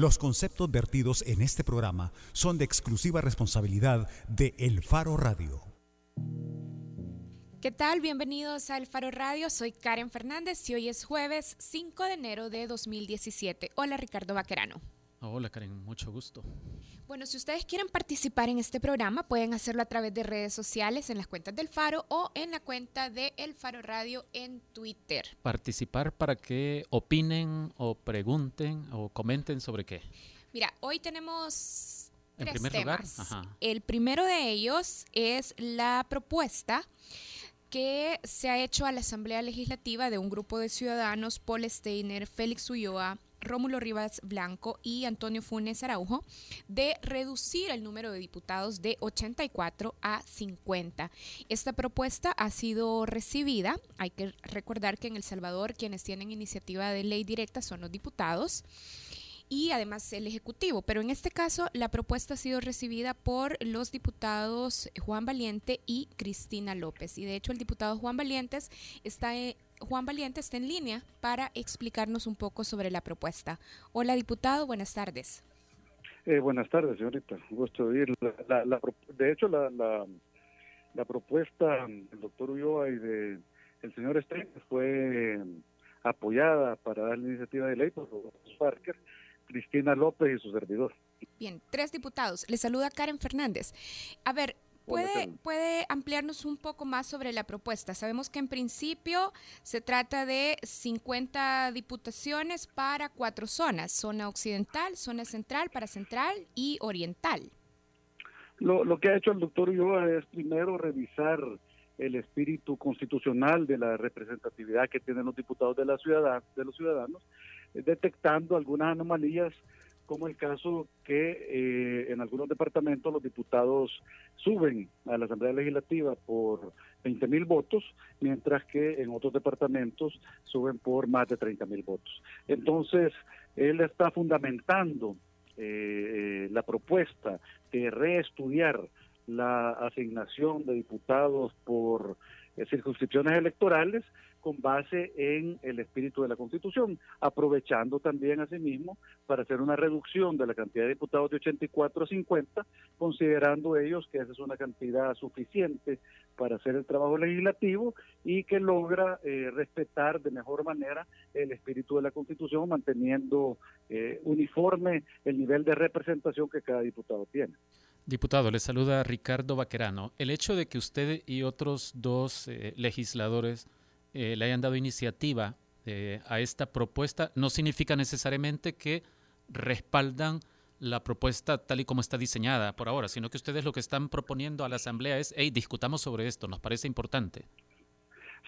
Los conceptos vertidos en este programa son de exclusiva responsabilidad de El Faro Radio. ¿Qué tal? Bienvenidos a El Faro Radio. Soy Karen Fernández y hoy es jueves 5 de enero de 2017. Hola Ricardo Vaquerano. Hola Karen, mucho gusto. Bueno, si ustedes quieren participar en este programa, pueden hacerlo a través de redes sociales, en las cuentas del Faro o en la cuenta de El Faro Radio en Twitter. Participar para que opinen o pregunten o comenten sobre qué. Mira, hoy tenemos En tres primer lugar, temas. ajá. El primero de ellos es la propuesta que se ha hecho a la Asamblea Legislativa de un grupo de ciudadanos, Paul Steiner, Félix Ulloa, Rómulo Rivas Blanco y Antonio Funes Araujo, de reducir el número de diputados de 84 a 50. Esta propuesta ha sido recibida. Hay que recordar que en El Salvador quienes tienen iniciativa de ley directa son los diputados y además el Ejecutivo. Pero en este caso, la propuesta ha sido recibida por los diputados Juan Valiente y Cristina López. Y de hecho, el diputado Juan Valientes está eh, Juan Valiente está en línea para explicarnos un poco sobre la propuesta. Hola, diputado, buenas tardes. Eh, buenas tardes, señorita. Un gusto de oír. La, la- de hecho, la, la, la propuesta del doctor Ulloa y de el señor Stein fue eh, apoyada para dar la iniciativa de ley por los Parker, Cristina López y su servidor. Bien, tres diputados. Le saluda Karen Fernández. A ver, ¿puede. ¿puede ampliarnos un poco más sobre la propuesta? Sabemos que en principio se trata de 50 diputaciones para cuatro zonas, zona occidental, zona central, para central y oriental. Lo, lo que ha hecho el doctor Ulloa es primero revisar el espíritu constitucional de la representatividad que tienen los diputados de, la ciudad, de los ciudadanos, eh, detectando algunas anomalías, como el caso que eh, en algunos departamentos los diputados suben a la Asamblea Legislativa por 20 mil votos, mientras que en otros departamentos suben por más de 30 mil votos. Entonces, él está fundamentando eh, eh, la propuesta de reestudiar la asignación de diputados por circunscripciones electorales con base en el espíritu de la Constitución, aprovechando también asimismo para hacer una reducción de la cantidad de diputados de 84 a 50, considerando ellos que esa es una cantidad suficiente para hacer el trabajo legislativo y que logra eh, respetar de mejor manera el espíritu de la Constitución, manteniendo eh, uniforme el nivel de representación que cada diputado tiene. Diputado, le saluda Ricardo Vaquerano. El hecho de que usted y otros dos eh, legisladores eh, le hayan dado iniciativa eh, a esta propuesta no significa necesariamente que respaldan la propuesta tal y como está diseñada por ahora, sino que ustedes lo que están proponiendo a la Asamblea es, hey, discutamos sobre esto, nos parece importante.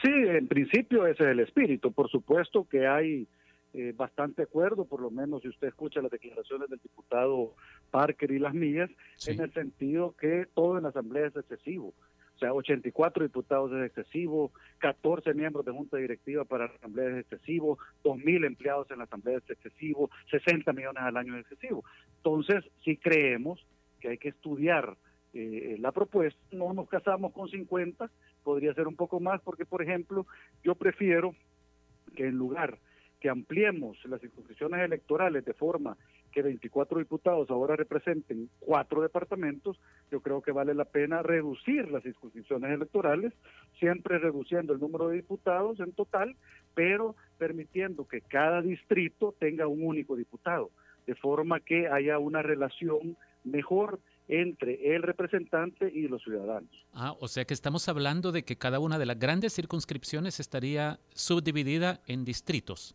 Sí, en principio ese es el espíritu. Por supuesto que hay eh, bastante acuerdo, por lo menos si usted escucha las declaraciones del diputado Parker y las mías, Sí. en el sentido que todo en la Asamblea es excesivo. O sea, 84 diputados es excesivo, 14 miembros de junta directiva para la Asamblea es excesivo, 2.000 empleados en la Asamblea es excesivo, 60 millones al año es excesivo. Entonces, sí creemos que hay que estudiar eh, la propuesta, no nos casamos con 50, podría ser un poco más, porque, por ejemplo, yo prefiero que en lugar que ampliemos las circunscripciones electorales de forma que 24 diputados ahora representen cuatro departamentos, yo creo que vale la pena reducir las circunscripciones electorales, siempre reduciendo el número de diputados en total, pero permitiendo que cada distrito tenga un único diputado, de forma que haya una relación mejor entre el representante y los ciudadanos. Ah, o sea que estamos hablando de que cada una de las grandes circunscripciones estaría subdividida en distritos.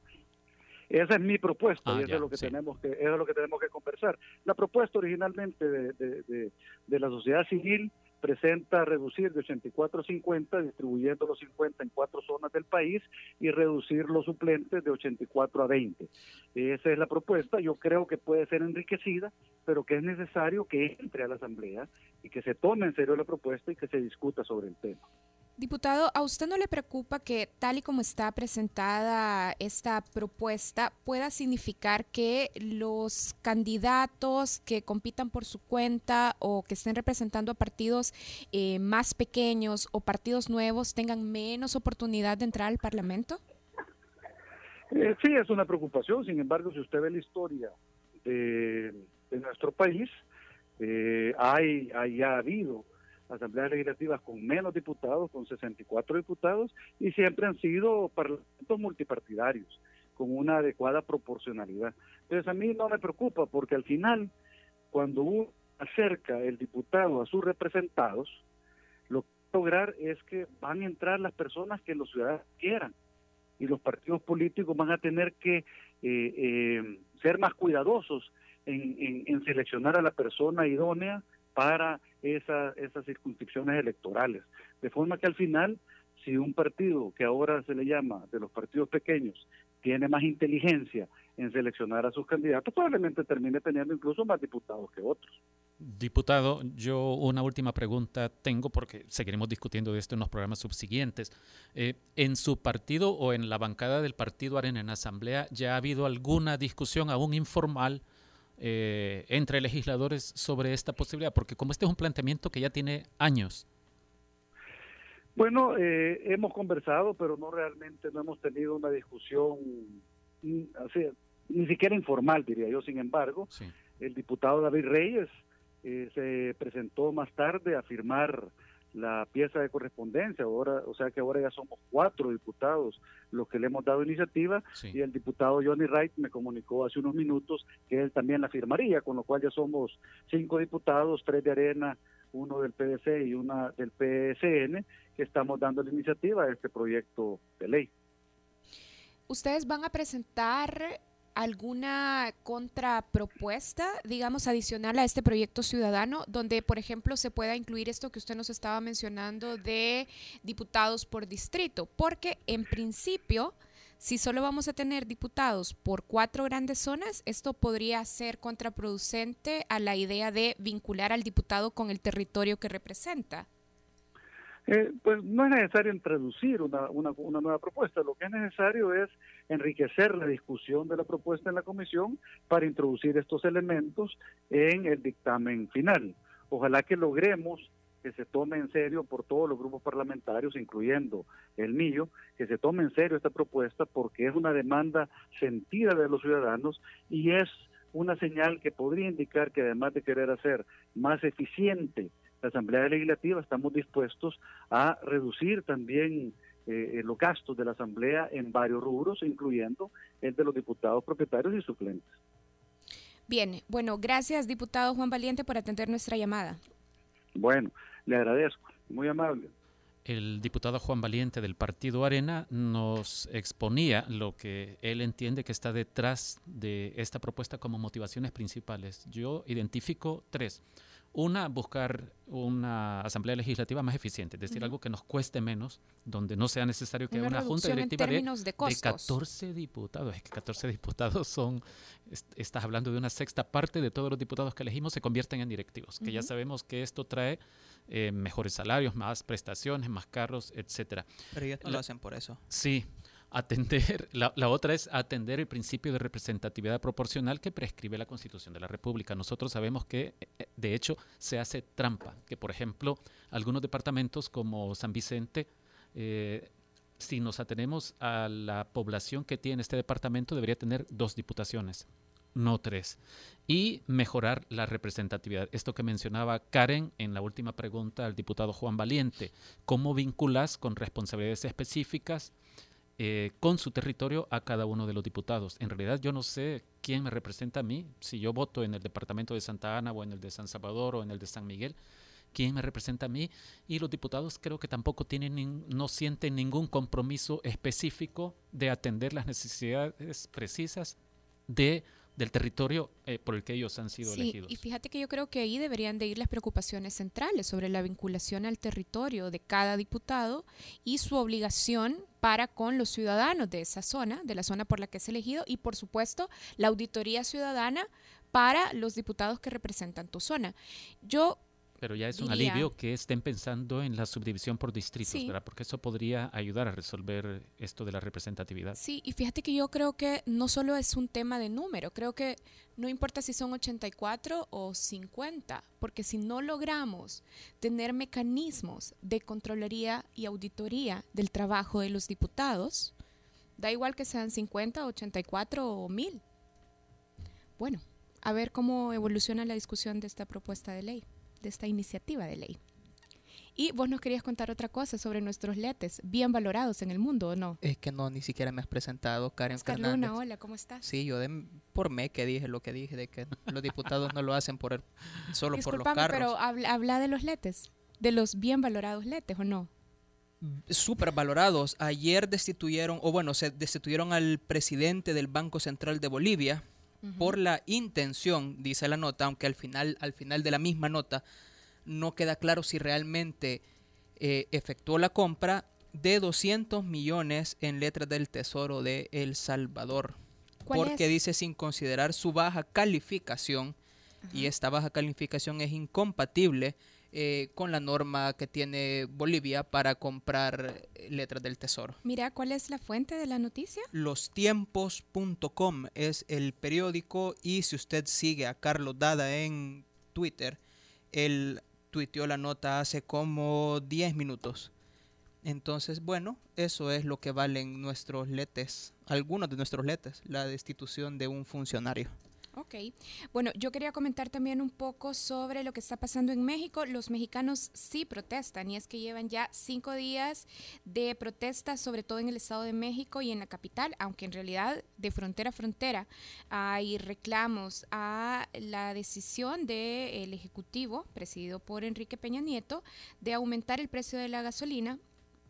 Esa es mi propuesta Ah, y eso ya, es lo que sí. tenemos que eso es lo que tenemos que conversar. La propuesta originalmente de, de- de- de la sociedad civil presenta reducir de 84 a 50, distribuyendo los 50 en cuatro zonas del país y reducir los suplentes de 84 a 20. Esa es la propuesta. Yo creo que puede ser enriquecida, pero que es necesario que entre a la Asamblea y que se tome en serio la propuesta y que se discuta sobre el tema. Diputado, ¿a usted no le preocupa que tal y como está presentada esta propuesta pueda significar que los candidatos que compitan por su cuenta o que estén representando a partidos eh, más pequeños o partidos nuevos tengan menos oportunidad de entrar al Parlamento? Eh, sí, es una preocupación. Sin embargo, si usted ve la historia de, nuestro país. Eh, hay, hay, ha habido asambleas legislativas con menos diputados, con 64 diputados, y siempre han sido parlamentos multipartidarios, con una adecuada proporcionalidad. Entonces a mí no me preocupa, porque al final, cuando uno acerca el diputado a sus representados, lo que va a lograr es que van a entrar las personas que los ciudadanos quieran y los partidos políticos van a tener que eh, eh, ser más cuidadosos en, seleccionar a la persona idónea para esas circunscripciones electorales. De forma que al final, si un partido que ahora se le llama de los partidos pequeños tiene más inteligencia en seleccionar a sus candidatos, probablemente termine teniendo incluso más diputados que otros. Diputado, yo una última pregunta tengo porque seguiremos discutiendo de esto en los programas subsiguientes. Eh, ¿En su partido o en la bancada del partido Arena en Asamblea ya ha habido alguna discusión aún informal eh, entre legisladores sobre esta posibilidad? Porque como este es un planteamiento que ya tiene años. Bueno, eh, hemos conversado, pero no realmente no hemos tenido una discusión mm, así, ni siquiera informal, diría yo. Sin embargo, el diputado David Reyes eh, se presentó más tarde a firmar la pieza de correspondencia, ahora, o sea que ahora ya somos cuatro diputados los que le hemos dado iniciativa y el diputado Johnny Wright me comunicó hace unos minutos que él también la firmaría, con lo cual ya somos cinco diputados, tres de Arena, uno del PDC y una del PSN, que estamos dando la iniciativa a este proyecto de ley. Ustedes van a presentar alguna contrapropuesta, digamos, adicional a este proyecto ciudadano, donde, por ejemplo, se pueda incluir esto que usted nos estaba mencionando de diputados por distrito, porque en principio, si solo vamos a tener diputados por cuatro grandes zonas, esto podría ser contraproducente a la idea de vincular al diputado con el territorio que representa. Eh, pues no es necesario introducir una, una, una, nueva propuesta, lo que es necesario es enriquecer la discusión de la propuesta en la comisión para introducir estos elementos en el dictamen final. Ojalá que logremos que se tome en serio por todos los grupos parlamentarios, incluyendo el mío, que se tome en serio esta propuesta porque es una demanda sentida de los ciudadanos y es una señal que podría indicar que además de querer hacer más eficiente la Asamblea Legislativa estamos dispuestos a reducir también eh, los gastos de la Asamblea en varios rubros, incluyendo el de los diputados propietarios y suplentes. Bien, bueno, gracias diputado Juan Valiente por atender nuestra llamada. Bueno, le agradezco, muy amable. El diputado Juan Valiente del Partido Arena nos exponía lo que él entiende que está detrás de esta propuesta como motivaciones principales. Yo identifico tres. Una, buscar una asamblea legislativa más eficiente, es decir, algo que nos cueste menos, donde no sea necesario que haya una junta directiva de, de, 14 diputados. Es que 14 diputados son, estás hablando de una sexta parte de todos los diputados que elegimos se convierten en directivos, que ya sabemos que esto trae eh, mejores salarios, más prestaciones, más carros, etcétera. Pero ellos no lo hacen por eso. Sí, atender, la, otra es atender el principio de representatividad proporcional que prescribe la Constitución de la República. Nosotros sabemos que, eh, de hecho, se hace trampa, que por ejemplo, algunos departamentos como San Vicente, eh, si nos atenemos a la población que tiene este departamento, debería tener dos diputaciones, no tres. Y mejorar la representatividad. Esto que mencionaba Karen en la última pregunta al diputado Juan Valiente, ¿cómo vinculas con responsabilidades específicas? Eh, con su territorio a cada uno de los diputados. En realidad yo no sé quién me representa a mí, si yo voto en el departamento de Santa Ana o en el de San Salvador o en el de San Miguel, quién me representa a mí y los diputados creo que tampoco tienen no sienten ningún compromiso específico de atender las necesidades precisas de del territorio eh, por el que ellos han sido elegidos. Y fíjate que yo creo que ahí deberían de ir las preocupaciones centrales sobre la vinculación al territorio de cada diputado y su obligación para con los ciudadanos de esa zona, de la zona por la que es elegido, y por supuesto la auditoría ciudadana para los diputados que representan tu zona. Yo pero ya es un alivio que estén pensando en la subdivisión por distritos, ¿verdad? Porque eso podría ayudar a resolver esto de la representatividad. Sí, y fíjate que yo creo que no solo es un tema de número, creo que no importa si son 84 o 50, porque si no logramos tener mecanismos de controlaría y auditoría del trabajo de los diputados, da igual que sean 50, 84 o 1000. Bueno, a ver cómo evoluciona la discusión de esta propuesta de ley, de esta iniciativa de ley. Y vos nos querías contar otra cosa sobre nuestros letes, bien valorados en el mundo, ¿o no? Es que no, ni siquiera me has presentado, Karen Oscar Fernández. Luna, hola, ¿cómo estás? Sí, yo de, por me que dije lo que dije, de que los diputados no lo hacen por el- solo por los carros. pero habla, habla de los letes, de los bien valorados letes, ¿o no? Súper valorados. Ayer destituyeron, o bueno, se destituyeron al presidente del Banco Central de Bolivia por la intención, dice la nota, aunque al final, al final de la misma nota no queda claro si realmente eh, efectuó la compra de 200 millones en letras del Tesoro de El Salvador. ¿Cuál Porque es? dice sin considerar su baja calificación y esta baja calificación es incompatible eh, con la norma que tiene Bolivia para comprar eh, letras del Tesoro. Mira, ¿cuál es la fuente de la noticia? Lostiempos.com es el periódico y si usted sigue a Carlos Dada en Twitter, él tuiteó la nota hace como 10 minutos. Entonces, bueno, eso es lo que valen nuestros letes, algunos de nuestros letes, la destitución de un funcionario. Ok. Bueno, yo quería comentar también un poco sobre lo que está pasando en México. Los mexicanos sí protestan y es que llevan ya cinco días de protestas, sobre todo en el Estado de México y en la capital, aunque en realidad de frontera a frontera hay reclamos a la decisión del Ejecutivo, presidido por Enrique Peña Nieto, de aumentar el precio de la gasolina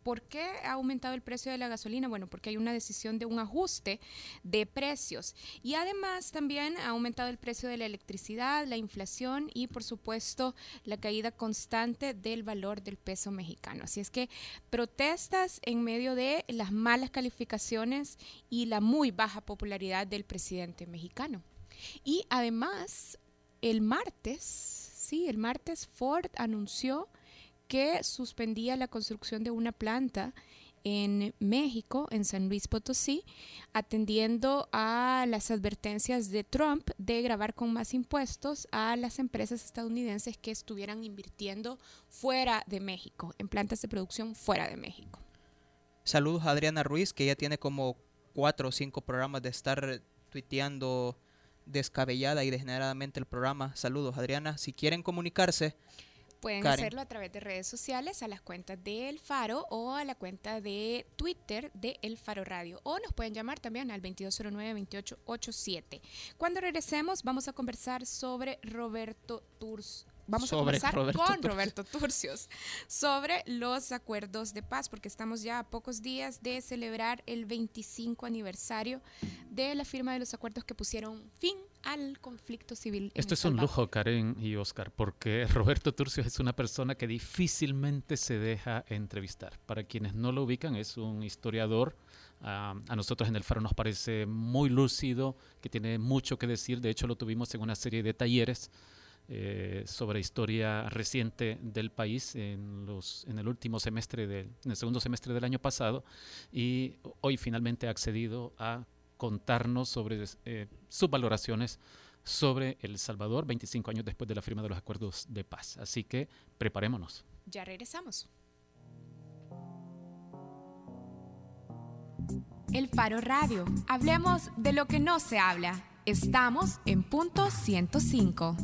¿Por qué ha aumentado el precio de la gasolina? Bueno, porque hay una decisión de un ajuste de precios. Y además también ha aumentado el precio de la electricidad, la inflación y por supuesto la caída constante del valor del peso mexicano. Así es que protestas en medio de las malas calificaciones y la muy baja popularidad del presidente mexicano. Y además, el martes, sí, el martes Ford anunció que suspendía la construcción de una planta en México, en San Luis Potosí, atendiendo a las advertencias de Trump de grabar con más impuestos a las empresas estadounidenses que estuvieran invirtiendo fuera de México, en plantas de producción fuera de México. Saludos a Adriana Ruiz, que ya tiene como cuatro o cinco programas de estar tuiteando descabellada y degeneradamente el programa. Saludos, Adriana. Si quieren comunicarse, Pueden Karen. hacerlo a través de redes sociales, a las cuentas de El Faro o a la cuenta de Twitter de El Faro Radio. O nos pueden llamar también al 2209-2887. Cuando regresemos vamos a conversar sobre Roberto Turs. Vamos Sobre a conversar Roberto con Turcios. Roberto Turcios sobre los acuerdos de paz, porque estamos ya a pocos días de celebrar el 25 aniversario de la firma de los acuerdos que pusieron fin al conflicto civil. Esto es un lujo, Karen y Oscar, porque Roberto Turcios es una persona que difícilmente se deja entrevistar. Para quienes no lo ubican, es un historiador. ah, a nosotros en el Faro nos parece muy lúcido, que tiene mucho que decir. De hecho, lo tuvimos en una serie de talleres eh, sobre historia reciente del país en, los, en el último semestre, del, en el segundo semestre del año pasado. Y hoy finalmente ha accedido a contarnos sobre eh, sus valoraciones sobre El Salvador 25 años después de la firma de los acuerdos de paz. Así que preparémonos. Ya regresamos. El Faro Radio. Hablemos de lo que no se habla. Estamos en punto 105.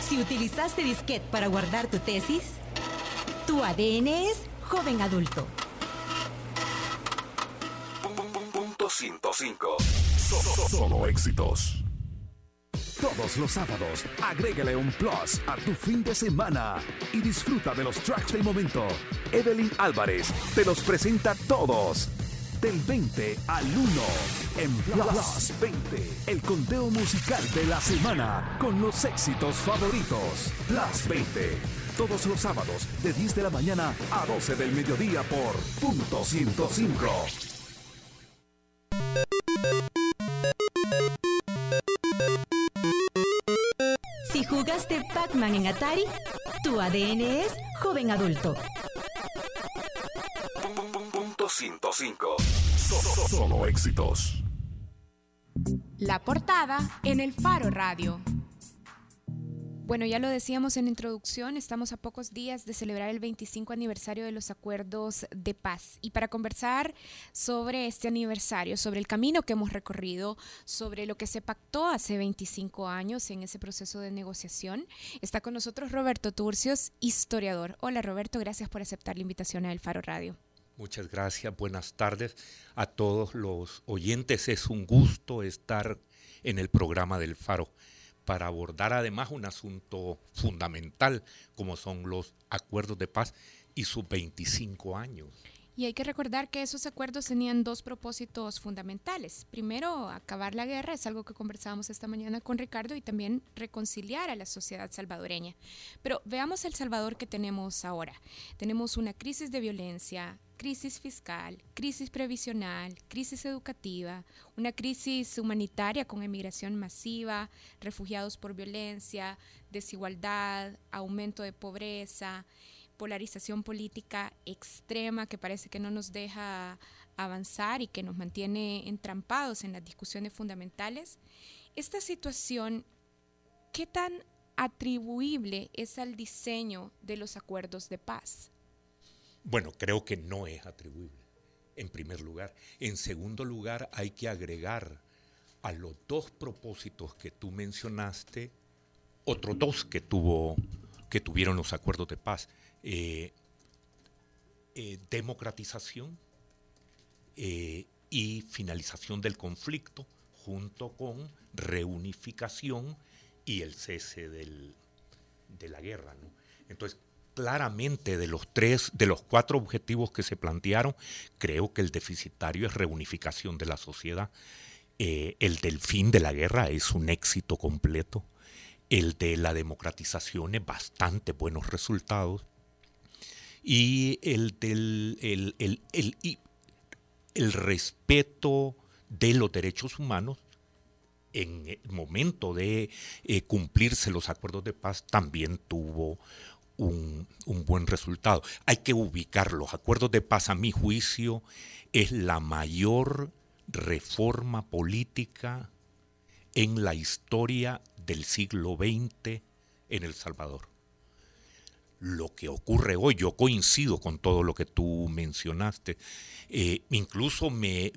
Si utilizaste disquete para guardar tu tesis, tu ADN es joven adulto. 105. So- so- Solo éxitos. Todos los sábados, agrégale un plus a tu fin de semana y disfruta de los tracks del momento. Evelyn Álvarez te los presenta todos. Del 20 al 1 en Plus 20, el conteo musical de la semana con los éxitos favoritos. Plus 20, todos los sábados de 10 de la mañana a 12 del mediodía por Punto 105. Pac-Man en Atari, tu ADN es joven adulto. Punto 105. So- so- Solo éxitos. La portada en el Faro Radio. Bueno, ya lo decíamos en introducción, estamos a pocos días de celebrar el 25 aniversario de los acuerdos de paz. Y para conversar sobre este aniversario, sobre el camino que hemos recorrido, sobre lo que se pactó hace 25 años en ese proceso de negociación, está con nosotros Roberto Turcios, historiador. Hola Roberto, gracias por aceptar la invitación a El Faro Radio. Muchas gracias, buenas tardes a todos los oyentes. Es un gusto estar en el programa del Faro para abordar además un asunto fundamental como son los acuerdos de paz y sus 25 años. Y hay que recordar que esos acuerdos tenían dos propósitos fundamentales. Primero, acabar la guerra, es algo que conversábamos esta mañana con Ricardo, y también reconciliar a la sociedad salvadoreña. Pero veamos el Salvador que tenemos ahora. Tenemos una crisis de violencia, crisis fiscal, crisis previsional, crisis educativa, una crisis humanitaria con emigración masiva, refugiados por violencia, desigualdad, aumento de pobreza polarización política extrema que parece que no nos deja avanzar y que nos mantiene entrampados en las discusiones fundamentales. Esta situación, ¿qué tan atribuible es al diseño de los acuerdos de paz? Bueno, creo que no es atribuible, en primer lugar. En segundo lugar, hay que agregar a los dos propósitos que tú mencionaste, otros dos que, tuvo, que tuvieron los acuerdos de paz. Eh, eh, democratización eh, y finalización del conflicto junto con reunificación y el cese del, de la guerra. Entonces, claramente de los tres, de los cuatro objetivos que se plantearon, creo que el deficitario es reunificación de la sociedad. el del fin de la guerra es un éxito completo. El de la democratización es bastante buenos resultados y el, el, respeto de los derechos humanos en el momento de eh, cumplirse los acuerdos de paz también tuvo un, un, buen resultado. Hay que ubicar los acuerdos de paz, a mi juicio, es la mayor reforma política en la historia del siglo XX en El Salvador lo que ocurre hoy. Yo coincido con todo lo que tú mencionaste. Eh, incluso me,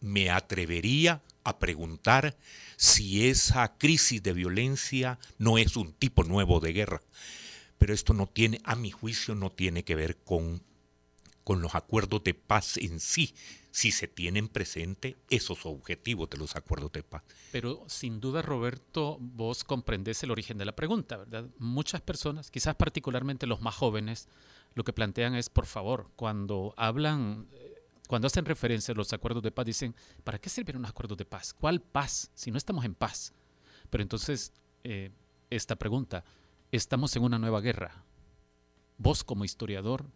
me atrevería a preguntar si esa crisis de violencia no es un tipo nuevo de guerra. Pero esto no tiene, a mi juicio, no tiene que ver con, con los acuerdos de paz en sí, si se tienen presente esos objetivos de los acuerdos de paz. Pero sin duda, Roberto, vos comprendés el origen de la pregunta, ¿verdad? Muchas personas, quizás particularmente los más jóvenes, lo que plantean es, por favor, cuando hablan, eh, cuando hacen referencia a los acuerdos de paz, dicen, ¿para qué sirven los acuerdos de paz? ¿Cuál paz si no estamos en paz? Pero entonces, eh, esta pregunta, estamos en una nueva guerra. Vos como historiador,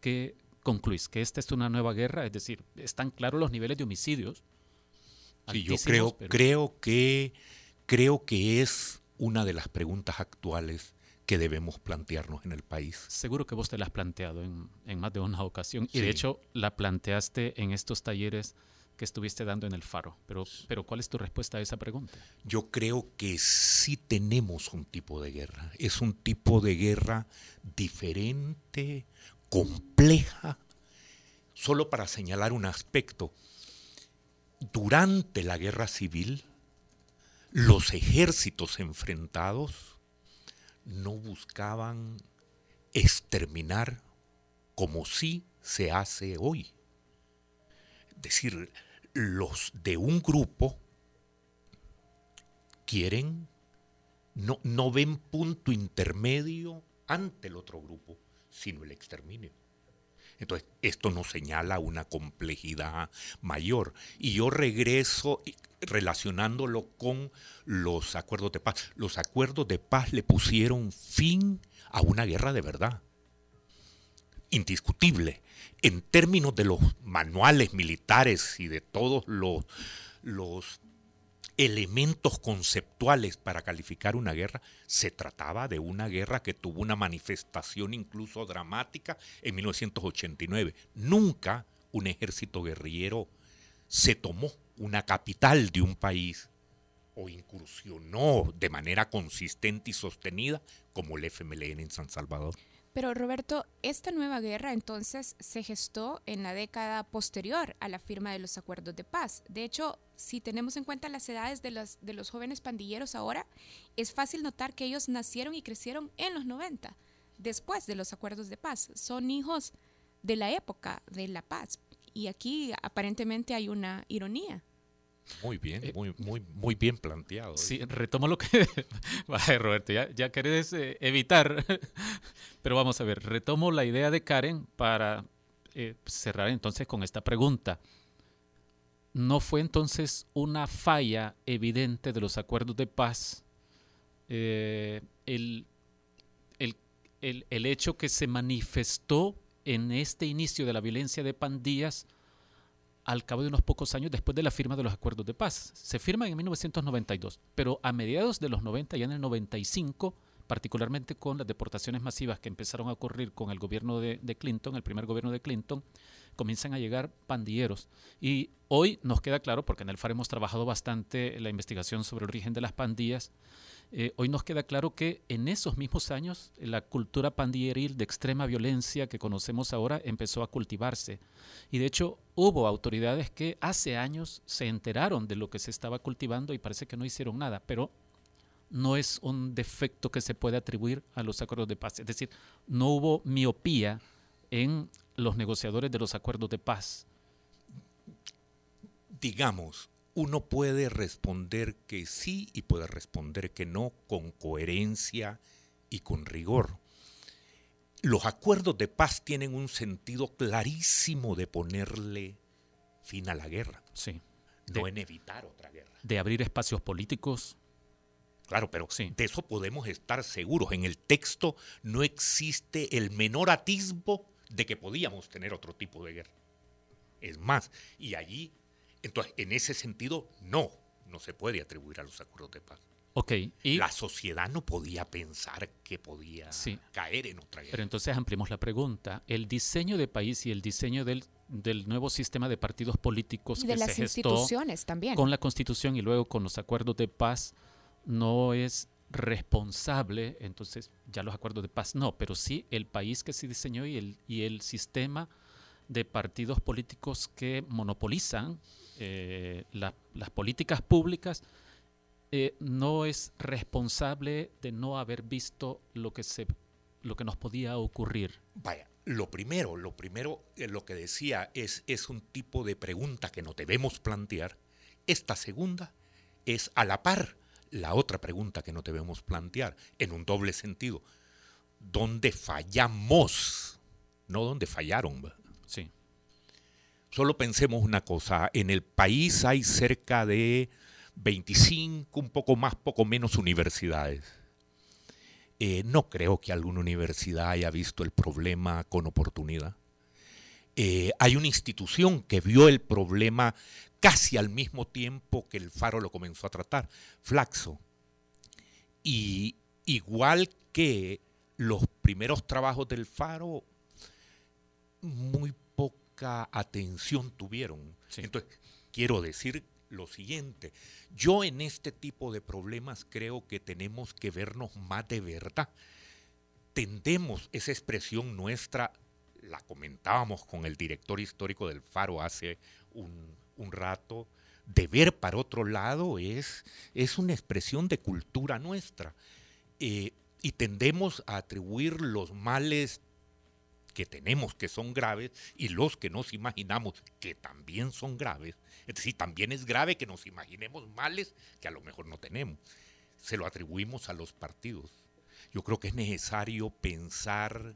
¿qué, concluís que esta es una nueva guerra, es decir, están claros los niveles de homicidios. Sí, yo creo, creo que creo que es una de las preguntas actuales que debemos plantearnos en el país. Seguro que vos te la has planteado en, más de una ocasión y de hecho la planteaste en estos talleres que estuviste dando en el Faro. Pero, pero ¿cuál es tu respuesta a esa pregunta? Yo creo que sí tenemos un tipo de guerra. Es un tipo de guerra diferente, compleja, solo para señalar un aspecto. Durante la guerra civil, los ejércitos enfrentados no buscaban exterminar como sí se hace hoy. Es decir, los de un grupo quieren, no, no ven punto intermedio ante el otro grupo sino el exterminio. Entonces, esto nos señala una complejidad mayor. Y yo regreso relacionándolo con los acuerdos de paz. Los acuerdos de paz le pusieron fin a una guerra de verdad. Indiscutible. En términos de los manuales militares y de todos los, los elementos conceptuales para calificar una guerra, se trataba de una guerra que tuvo una manifestación incluso dramática en 1989. Nunca un ejército guerrillero se tomó una capital de un país o incursionó de manera consistente y sostenida como el FMLN en San Salvador. Pero Roberto, esta nueva guerra entonces se gestó en la década posterior a la firma de los acuerdos de paz. De hecho, si tenemos en cuenta las edades de los, de los jóvenes pandilleros ahora, es fácil notar que ellos nacieron y crecieron en los 90, después de los acuerdos de paz. Son hijos de la época de la paz. Y aquí aparentemente hay una ironía. Muy bien, eh, muy, muy, muy bien planteado. Sí, retomo lo que... Vaya, Roberto, ya, ya querés eh, evitar, pero vamos a ver, retomo la idea de Karen para eh, cerrar entonces con esta pregunta. ¿No fue entonces una falla evidente de los acuerdos de paz el, el, el, el hecho que se manifestó en este inicio de la violencia de pandillas al cabo de unos pocos años después de la firma de los acuerdos de paz. Se firman en 1992, pero a mediados de los 90, ya en el 95, particularmente con las deportaciones masivas que empezaron a ocurrir con el gobierno de, Clinton, el primer gobierno de Clinton, comienzan a llegar pandilleros. Y hoy nos queda claro, porque en el FAR hemos trabajado bastante la investigación sobre el origen de las pandillas, eh, hoy nos queda claro que en esos mismos años la cultura pandilleril de extrema violencia que conocemos ahora empezó a cultivarse. Y de hecho hubo autoridades que hace años se enteraron de lo que se estaba cultivando y parece que no hicieron nada, pero no es un defecto que se puede atribuir a los acuerdos de paz. Es decir, no hubo miopía en los negociadores de los acuerdos de paz. Digamos, uno puede responder que sí y puede responder que no con coherencia y con rigor. Los acuerdos de paz tienen un sentido clarísimo de ponerle fin a la guerra. Sí. No en evitar otra guerra. De abrir espacios políticos. Claro, pero sí. de eso podemos estar seguros. En el texto no existe el menor atisbo de que podíamos tener otro tipo de guerra. Es más, y allí entonces, en ese sentido, no, no se puede atribuir a los acuerdos de paz. Ok. Y la sociedad no podía pensar que podía caer en otra guerra. Pero entonces ampliemos la pregunta. El diseño de país y el diseño del, nuevo sistema de partidos políticos y de las instituciones también. con la Constitución y luego con los acuerdos de paz no es responsable, entonces ya los acuerdos de paz no, pero sí el país que se diseñó y el, y el sistema de partidos políticos que monopolizan eh, las políticas públicas, eh, no es responsable de no haber visto lo que, se, lo que nos podía ocurrir. Vaya, lo primero, lo primero, eh, lo que decía es, es un tipo de pregunta que no debemos plantear. Esta segunda es a la par la otra pregunta que no debemos plantear, en un doble sentido. ¿Dónde fallamos? No dónde fallaron. Sí. Solo pensemos una cosa, en el país hay cerca de 25, un poco más, poco menos universidades. Eh, no creo que alguna universidad haya visto el problema con oportunidad. Eh, hay una institución que vio el problema casi al mismo tiempo que el Faro lo comenzó a tratar, Flaxo. Y igual que los primeros trabajos del Faro, muy atención tuvieron. Entonces, quiero decir lo siguiente, yo en este tipo de problemas creo que tenemos que vernos más de verdad. Tendemos esa expresión nuestra, la comentábamos con el director histórico del Faro hace un, rato, de ver para otro lado es, es una expresión de cultura nuestra. Eh, y tendemos a atribuir los males que tenemos que son graves y los que nos imaginamos que también son graves. Es decir, también es grave que nos imaginemos males que a lo mejor no tenemos. Se lo atribuimos a los partidos. Yo creo que es necesario pensar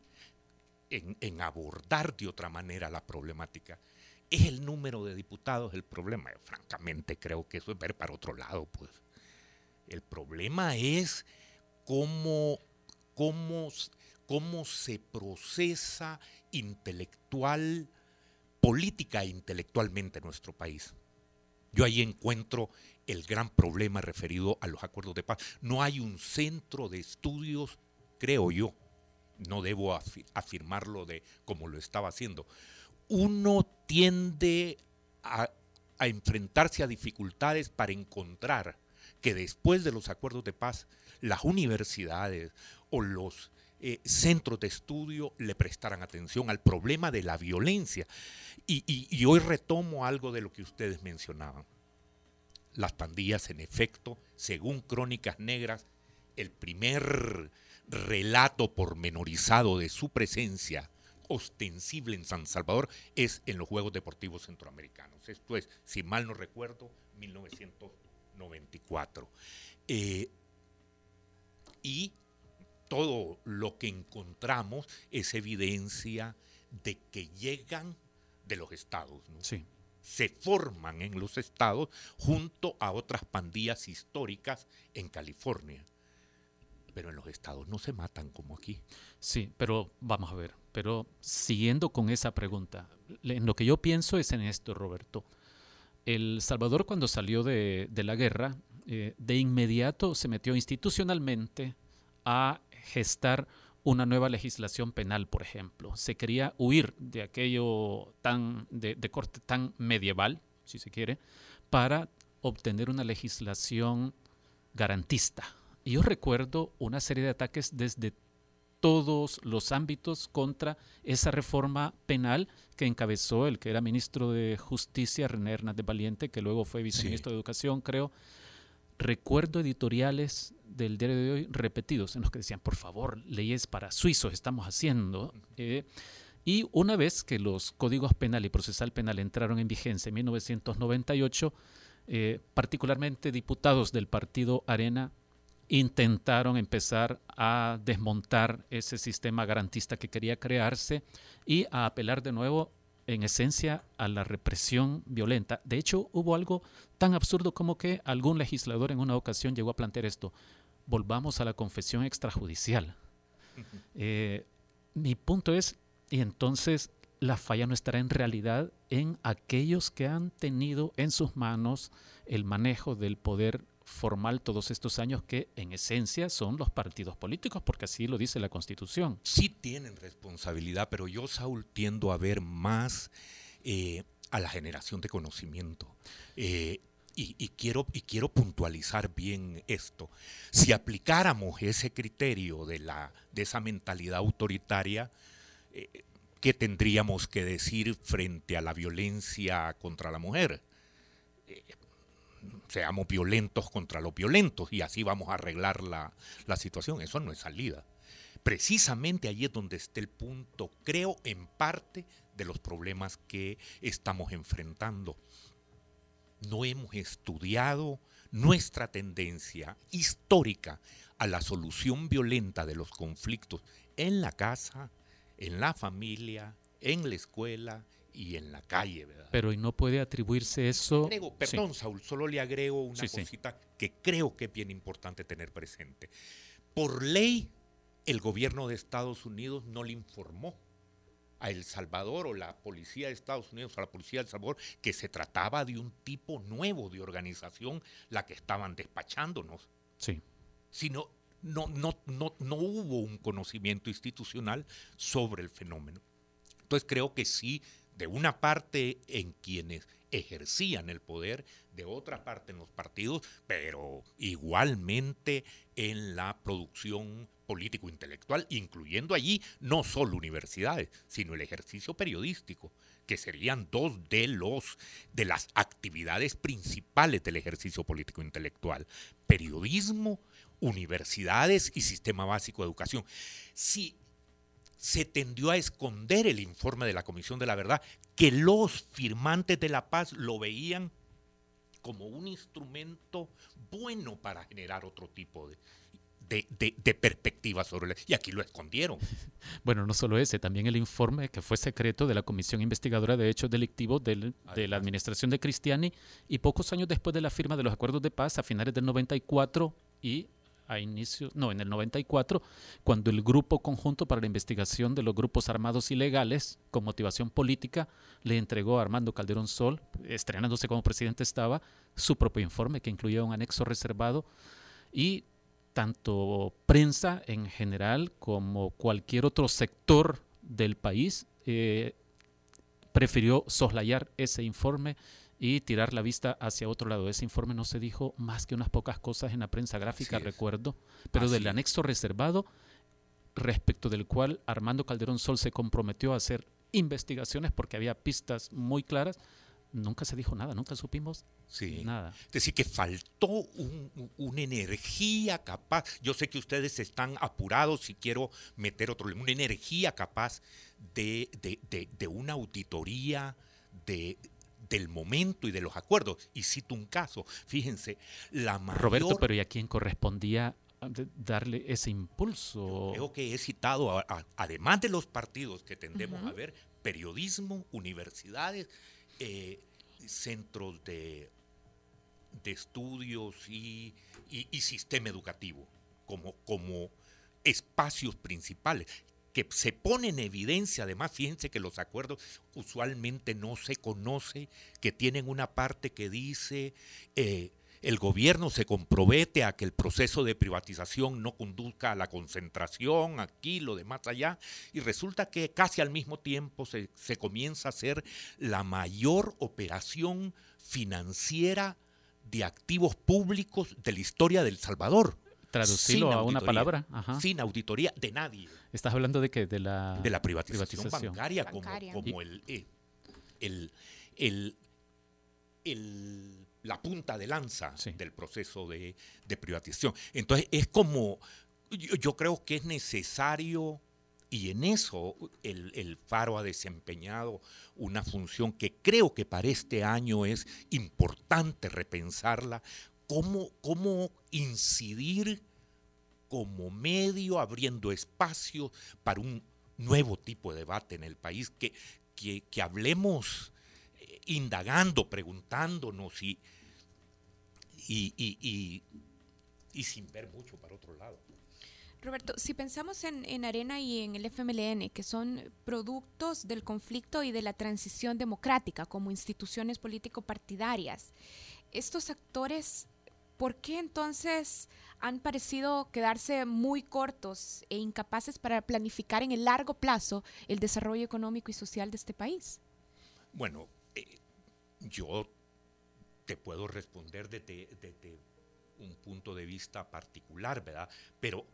en, abordar de otra manera la problemática. ¿Es el número de diputados el problema? francamente creo que eso es ver para otro lado. Pues. El problema es cómo, cómo cómo se procesa intelectual, política e intelectualmente en nuestro país. Yo ahí encuentro el gran problema referido a los acuerdos de paz. No hay un centro de estudios, creo yo, no debo afirmarlo de como lo estaba haciendo. Uno tiende a enfrentarse a dificultades para encontrar que después de los acuerdos de paz, las universidades o los eh, centros de estudio le prestaran atención al problema de la violencia. Y, hoy retomo algo de lo que ustedes mencionaban. Las pandillas, en efecto, según Crónicas Negras, el primer relato pormenorizado de su presencia ostensible en San Salvador es en los Juegos Deportivos Centroamericanos. Esto es, si mal no recuerdo, 1994. Eh, y todo lo que encontramos es evidencia de que llegan de los estados. Se forman en los estados junto a otras pandillas históricas en California. Pero en los estados no se matan como aquí. Sí, pero vamos a ver. Pero siguiendo con esa pregunta, en lo que yo pienso es en esto, Roberto. El Salvador cuando salió de, la guerra, eh, de inmediato se metió institucionalmente a gestar una nueva legislación penal, por ejemplo. Se quería huir de aquello tan de, corte tan medieval, si se quiere, para obtener una legislación garantista. Y yo recuerdo una serie de ataques desde todos los ámbitos contra esa reforma penal que encabezó el que era ministro de Justicia, René Hernández Valiente, que luego fue viceministro de Educación, creo. Recuerdo editoriales del diario de hoy repetidos en los que decían, por favor, leyes para suizos estamos haciendo. Eh, y una vez que los códigos penal y procesal penal entraron en vigencia en 1998, eh, particularmente diputados del partido Arena intentaron empezar a desmontar ese sistema garantista que quería crearse y a apelar de nuevo en esencia a la represión violenta. De hecho, hubo algo tan absurdo como que algún legislador en una ocasión llegó a plantear esto volvamos a la confesión extrajudicial. Eh, mi punto es, y entonces la falla no estará en realidad en aquellos que han tenido en sus manos el manejo del poder formal todos estos años que en esencia son los partidos políticos, porque así lo dice la Constitución. Sí tienen responsabilidad, pero yo, Saúl, tiendo a ver más eh, a la generación de conocimiento. Eh, y, quiero, y quiero puntualizar bien esto. Si aplicáramos ese criterio de, la, de esa mentalidad autoritaria, eh, ¿qué tendríamos que decir frente a la violencia contra la mujer? Seamos violentos contra los violentos y así vamos a arreglar la, la situación. Eso no es salida. Precisamente allí es donde está el punto, creo, en parte de los problemas que estamos enfrentando no hemos estudiado nuestra tendencia histórica a la solución violenta de los conflictos en la casa, en la familia, en la escuela y en la calle, ¿verdad? Pero ¿y no puede atribuirse eso? perdón, Saúl, solo le agrego una cosita que creo que es bien importante tener presente. Por ley, el gobierno de Estados Unidos no le informó a El Salvador o la policía de Estados Unidos a la policía de El Salvador que se trataba de un tipo nuevo de organización la que estaban despachándonos. Sí. Sino no, no, no, no hubo un conocimiento institucional sobre el fenómeno. Entonces creo que sí, de una parte en quienes ejercían el poder, de otra parte en los partidos, pero igualmente en la producción político-intelectual, incluyendo allí no solo universidades, sino el ejercicio periodístico, que serían dos de los de las actividades principales del ejercicio político-intelectual: periodismo, universidades y sistema básico de educación. Si se tendió a esconder el informe de la Comisión de la Verdad, que los firmantes de la paz lo veían como un instrumento bueno para generar otro tipo de, de, perspectiva sobre la, y aquí lo escondieron. Bueno, no solo ese, también el informe que fue secreto de la Comisión Investigadora de Hechos Delictivos de la administración de Cristiani y pocos años después de la firma de los acuerdos de paz a finales del 94 y a inicio, no, en el 94, cuando el Grupo Conjunto para la Investigación de los Grupos Armados Ilegales, con motivación política, le entregó a Armando Calderón Sol, estrenándose como presidente estaba, su propio informe que incluía un anexo reservado y tanto prensa en general como cualquier otro sector del país eh, prefirió soslayar ese informe y tirar la vista hacia otro lado. Ese informe no se dijo más que unas pocas cosas en la prensa gráfica, recuerdo, pero del anexo reservado respecto del cual Armando Calderón Sol se comprometió a hacer investigaciones porque había pistas muy claras, nunca se dijo nada, nunca supimos nada. Es decir, que faltó una energía capaz, yo sé que ustedes están apurados y quiero meter otro, una energía capaz de, de, una auditoría de, del momento y de los acuerdos. Y cito un caso, fíjense, la mayor... Roberto, pero ¿y a quién correspondía darle ese impulso? creo que he citado, además de los partidos que tendemos a ver, periodismo, universidades, eh, centros de, de estudios y, sistema educativo como, como espacios principales que se pone en evidencia, además, fíjense que los acuerdos usualmente no se conoce, que tienen una parte que dice eh, el gobierno se compromete a que el proceso de privatización no conduzca a la concentración aquí, lo demás allá, y resulta que casi al mismo tiempo se, comienza a hacer la mayor operación financiera de activos públicos de la historia del Salvador. Traducirlo a una palabra. Sin auditoría de nadie. ¿Estás hablando de qué? De la, de la privatización, bancaria, como, eh, el, el, el la punta de lanza del proceso de, privatización. Entonces es como, yo, creo que es necesario, y en eso el, Faro ha desempeñado una función que creo que para este año es importante repensarla, cómo, cómo incidir como medio abriendo espacio para un nuevo tipo de debate en el país, que, que hablemos indagando, preguntándonos y, y, y, sin ver mucho para otro lado. Roberto, si pensamos en, Arena y en el FMLN, que son productos del conflicto y de la transición democrática como instituciones político-partidarias, estos actores, ¿por qué entonces han parecido quedarse muy cortos e incapaces para planificar en el largo plazo el desarrollo económico y social de este país? Bueno, yo te puedo responder desde, un punto de vista particular, ¿verdad? Pero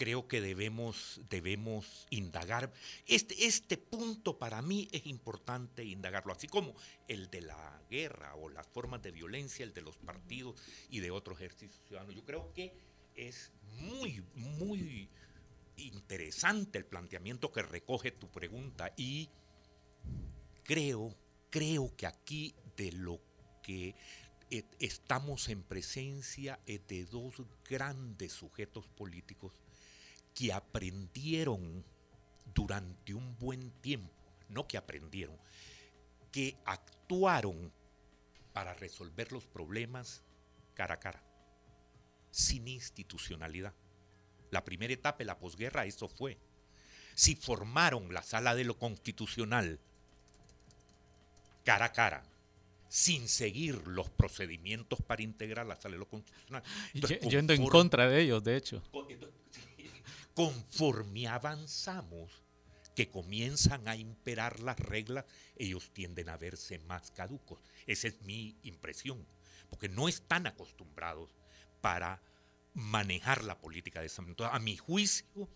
creo que debemos, debemos indagar. Este, este punto para mí es importante indagarlo, así como el de la guerra o las formas de violencia, el de los partidos y de otros ejercicios ciudadanos. Yo creo que es muy, muy interesante el planteamiento que recoge tu pregunta y creo, creo que aquí de lo que eh, estamos en presencia eh, de dos grandes sujetos políticos que aprendieron durante un buen tiempo, no que aprendieron, que actuaron para resolver los problemas cara a cara, sin institucionalidad. La primera etapa de la posguerra eso fue. Si formaron la sala de lo constitucional cara a cara, sin seguir los procedimientos para integrar la sala de lo constitucional. Yendo en contra de ellos, de hecho. Conforme avanzamos, que comienzan a imperar las reglas, ellos tienden a verse más caducos. Esa es mi impresión, porque no están acostumbrados para manejar la política de esa manera. A mi juicio,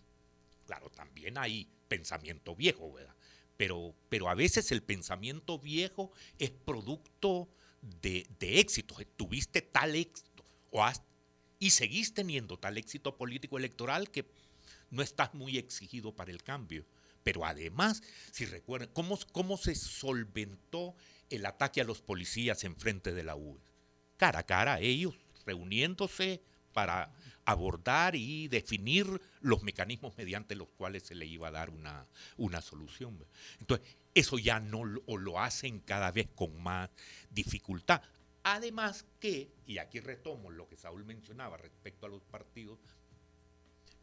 claro, también hay pensamiento viejo, ¿verdad? pero, pero a veces el pensamiento viejo es producto de, éxito. Tuviste tal éxito o y seguís teniendo tal éxito político electoral que no estás muy exigido para el cambio. Pero además, si recuerdan, ¿cómo, cómo se solventó el ataque a los policías en frente de la UE? Cara a cara, ellos reuniéndose para abordar y definir los mecanismos mediante los cuales se le iba a dar una, una solución. Entonces, eso ya no lo, lo hacen cada vez con más dificultad. Además que, y aquí retomo lo que Saúl mencionaba respecto a los partidos,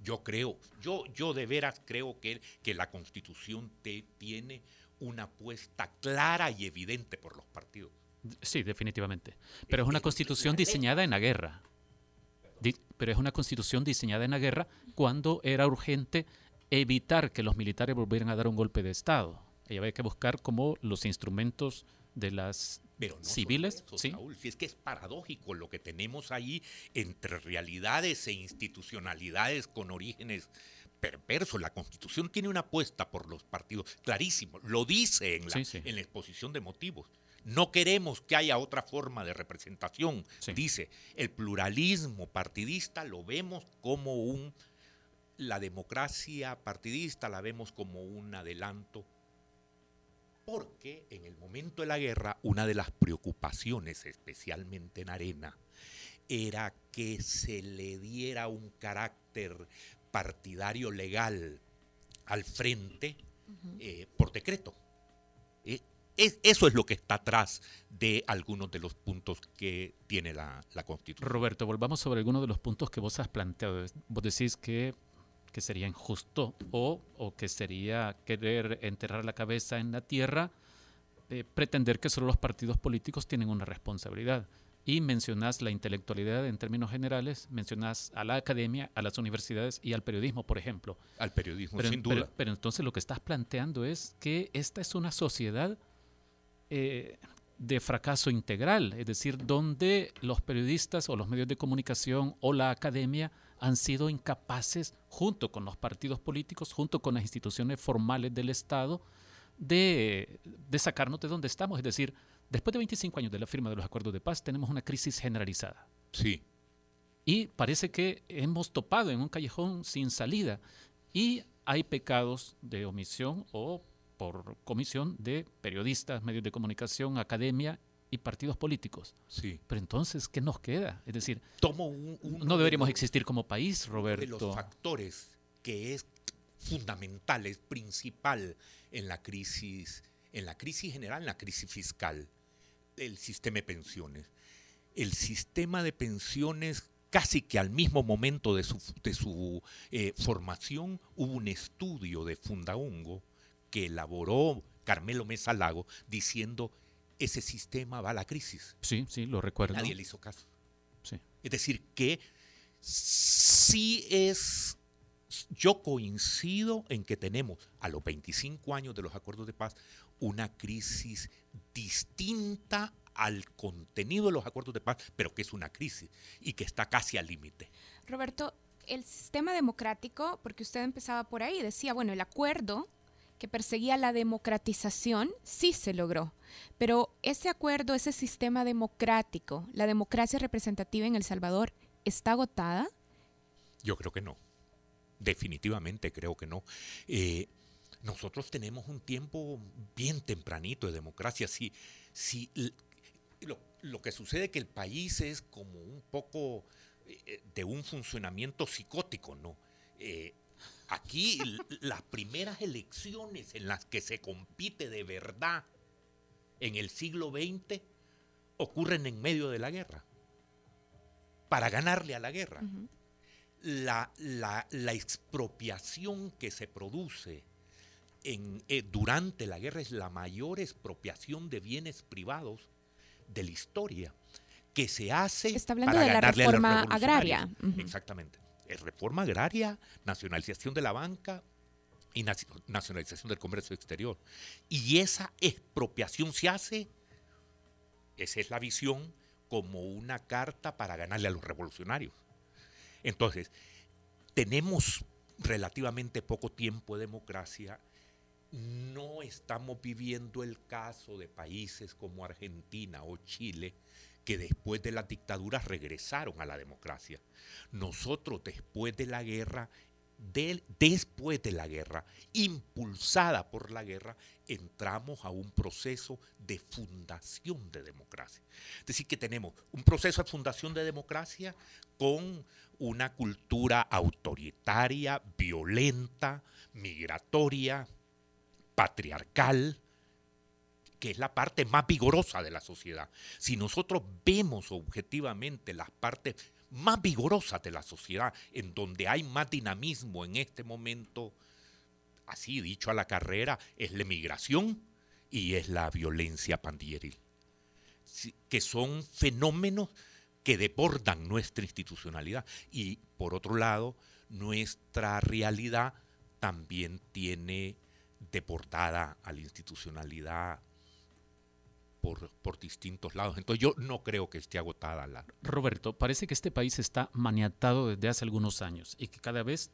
yo creo, yo, yo de veras creo que, que la constitución te tiene una apuesta clara y evidente por los partidos. Sí, definitivamente. Pero es una constitución diseñada en la guerra pero es una constitución diseñada en la guerra cuando era urgente evitar que los militares volvieran a dar un golpe de Estado. Y había que buscar como los instrumentos de las Pero no civiles. eso, sí. Saúl, si es que es paradójico lo que tenemos ahí entre realidades e institucionalidades con orígenes perversos. La Constitución tiene una apuesta por los partidos, clarísimo, lo dice en la, Sí, sí. en la exposición de motivos. No queremos que haya otra forma de representación. Sí. Dice, el pluralismo partidista lo vemos como un... La democracia partidista la vemos como un adelanto porque en el momento de la guerra una de las preocupaciones, especialmente en Arena, era que se le diera un carácter partidario legal al frente eh, por decreto. Eh, es- eso es lo que está atrás de algunos de los puntos que tiene la, la Constitución. Roberto, volvamos sobre algunos de los puntos que vos has planteado. Vos decís que, que sería injusto o, o que sería querer enterrar la cabeza en la tierra, eh, pretender que solo los partidos políticos tienen una responsabilidad. Y mencionás la intelectualidad en términos generales, mencionás a la academia, a las universidades y al periodismo, por ejemplo. Al periodismo, Pero, sin pero- duda. pero entonces lo que estás planteando es que esta es una sociedad eh, de fracaso integral, es decir, donde los periodistas o los medios de comunicación o la academia han sido incapaces, junto con los partidos políticos, junto con las instituciones formales del Estado, de, de sacarnos de donde estamos. Es decir, después de 25 años de la firma de los acuerdos de paz, tenemos una crisis generalizada. Sí. Y parece que hemos topado en un callejón sin salida. Y hay pecados de omisión o por comisión de periodistas, medios de comunicación, academia y partidos políticos. Sí. Pero entonces, ¿qué nos queda? Es decir, Tomo un- uno no de deberíamos existir como país, uno de los Roberto. factores que es fundamental, es principal en la crisis, en la crisis general, en la crisis fiscal, el sistema de pensiones. El sistema de pensiones casi que al mismo momento de su, de su eh, formación hubo un estudio de Fundaungo que elaboró Carmelo Mesa Lago diciendo ese sistema va a la crisis. Sí, sí, lo recuerdo. Nadie le hizo caso. Sí. Es decir, que sí es, yo coincido en que tenemos a los 25 años de los acuerdos de paz una crisis distinta al contenido de los acuerdos de paz, pero que es una crisis y que está casi al límite. Roberto, el sistema democrático, porque usted empezaba por ahí, decía, bueno, el acuerdo que perseguía la democratización sí se logró, pero ese acuerdo, ese sistema democrático, la democracia representativa en El Salvador, ¿está agotada? Yo creo que no. Definitivamente creo que no. Eh, nosotros tenemos un tiempo bien tempranito de democracia. Si, si lo que sucede es que el país es como un poco eh, de un funcionamiento psicótico, ¿no? Eh, aquí las primeras elecciones en las que se compite de verdad en el siglo XX ocurren en medio de la guerra, para ganarle a la guerra la, la- la expropiación que se produce en, eh, durante la guerra es la mayor expropiación de bienes privados de la historia que se hace Está hablando para de la ganarle a los reforma agraria. Exactamente. Es reforma agraria, nacionalización de la banca y naci- nacionalización del comercio exterior. Y esa expropiación se hace, esa es la visión, como una carta para ganarle a los revolucionarios. Entonces, tenemos relativamente poco tiempo de democracia. No estamos viviendo el caso de países como Argentina o Chile, que después de las dictaduras regresaron a la democracia. Nosotros después de la guerra, después de la guerra, impulsada por la guerra, entramos a un proceso de fundación de democracia. Es decir, que tenemos un proceso de fundación de democracia con una cultura autoritaria, violenta, migratoria, patriarcal, que es la parte más vigorosa de la sociedad. Si nosotros vemos objetivamente las partes más vigorosas de la sociedad, en donde hay más dinamismo en este momento, así dicho a la carrera, es la emigración y es la violencia pandilleril, que son fenómenos que desbordan nuestra institucionalidad. Y por otro lado, nuestra realidad también tiene deportada a la institucionalidad por, por distintos lados. Entonces yo no creo que esté agotada la... Roberto, parece que este país está maniatado desde hace algunos años y que cada vez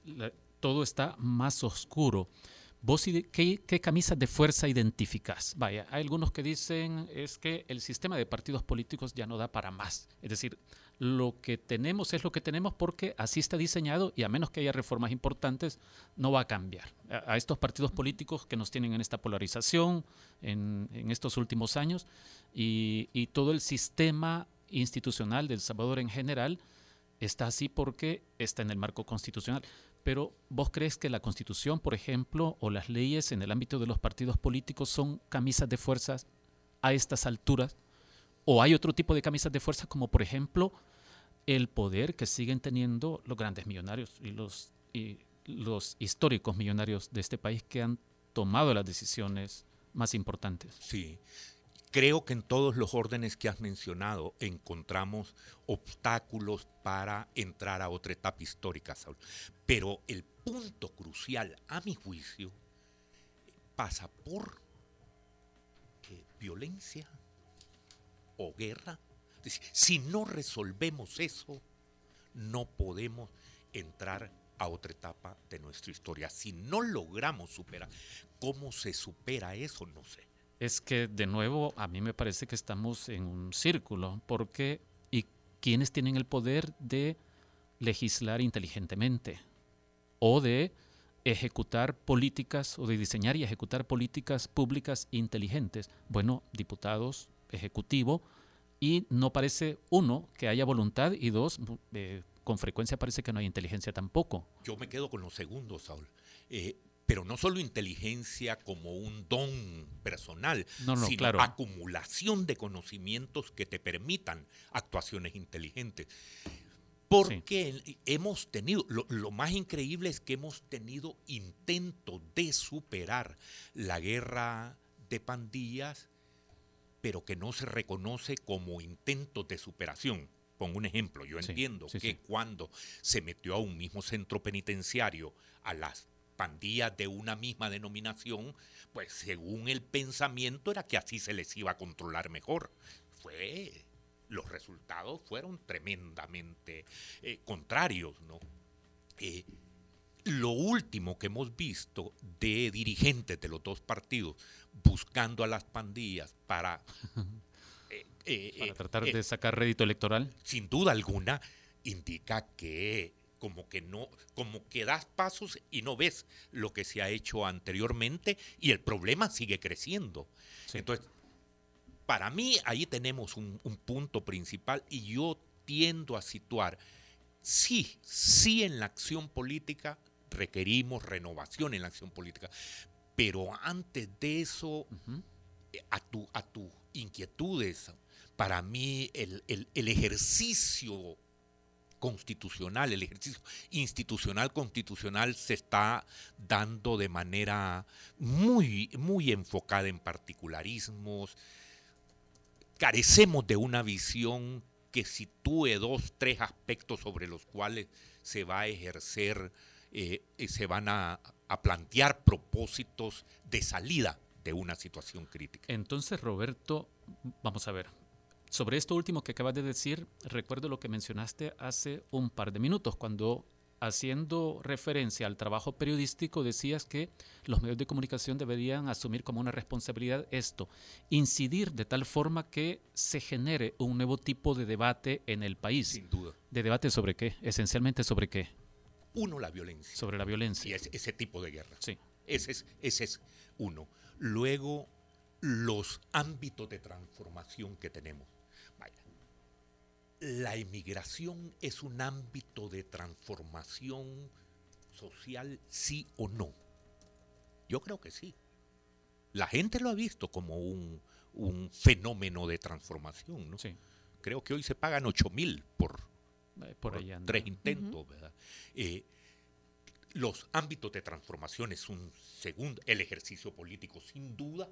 todo está más oscuro. ¿Vos qué, qué camisas de fuerza identificás? Vaya, hay algunos que dicen es que el sistema de partidos políticos ya no da para más. Es decir, lo que tenemos es lo que tenemos porque así está diseñado y a menos que haya reformas importantes, no va a cambiar. A, estos partidos políticos que nos tienen en esta polarización en, estos últimos años y, y, todo el sistema institucional del Salvador en general está así porque está en el marco constitucional. Pero vos crees que la constitución, por ejemplo, o las leyes en el ámbito de los partidos políticos son camisas de fuerzas a estas alturas? ¿O hay otro tipo de camisas de fuerza como, por ejemplo, el poder que siguen teniendo los grandes millonarios y los, históricos millonarios de este país que han tomado las decisiones más importantes. Sí, creo que en todos los órdenes que has mencionado encontramos obstáculos para entrar a otra etapa histórica, Saúl. Pero el punto crucial, a mi juicio, pasa por violencia o guerra si no resolvemos eso, no podemos entrar a otra etapa de nuestra historia. Si no logramos superar, ¿cómo se supera eso? No sé. Es que de nuevo a mí me parece que estamos en un círculo, porque ¿y quiénes tienen el poder de legislar inteligentemente o de ejecutar políticas o de diseñar y ejecutar políticas públicas inteligentes? Bueno, diputados, ejecutivo, y no parece, uno, que haya voluntad y dos, eh, con frecuencia parece que no hay inteligencia tampoco. Yo me quedo con los segundos, Saúl. Eh, pero no solo inteligencia como un don personal, sino acumulación de conocimientos que te permitan actuaciones inteligentes. Porque hemos tenido, lo, lo, más increíble es que hemos tenido intentos de superar la guerra de pandillas pero que no se reconoce como intento de superación. Pongo un ejemplo, yo entiendo que cuando se metió a un mismo centro penitenciario a las pandillas de una misma denominación, pues según el pensamiento era que así se les iba a controlar mejor. Fue, los resultados fueron tremendamente eh, contrarios, ¿no? Eh, lo último que hemos visto de dirigentes de los dos partidos buscando a las pandillas para... Eh, eh, para tratar eh, de sacar rédito electoral. Sin duda alguna, indica que como que no, como que das pasos y no ves lo que se ha hecho anteriormente y el problema sigue creciendo. Entonces, para mí ahí tenemos un, un, punto principal y yo tiendo a situar, sí, sí en la acción política requerimos renovación en la acción política, pero antes de eso, a, tu, a tus inquietudes, para mí el, ejercicio constitucional, el ejercicio institucional constitucional se está dando de manera muy, muy enfocada en particularismos. Carecemos de una visión que sitúe dos, tres aspectos sobre los cuales se va a ejercer, eh, se van a, a plantear propósitos de salida de una situación crítica. Entonces, Roberto, vamos a ver. Sobre esto último que acabas de decir, recuerdo lo que mencionaste hace un par de minutos, cuando haciendo referencia al trabajo periodístico decías que los medios de comunicación deberían asumir como una responsabilidad esto, incidir de tal forma que se genere un nuevo tipo de debate en el país. Sin duda. ¿De debate sobre qué? Esencialmente sobre qué. Uno, la violencia. Sobre la violencia. Y ese tipo de guerra. Sí. Ese es, ese es uno. Luego, los ámbitos de transformación que tenemos. Vaya. La inmigración es un ámbito de transformación social, sí o no. Yo creo que sí. La gente lo ha visto como un, fenómeno de transformación, ¿no? Sí. Creo que hoy se pagan 8 mil por, eh, por, tres intentos, ¿verdad? Eh, los ámbitos de transformación es un segundo, el ejercicio político sin duda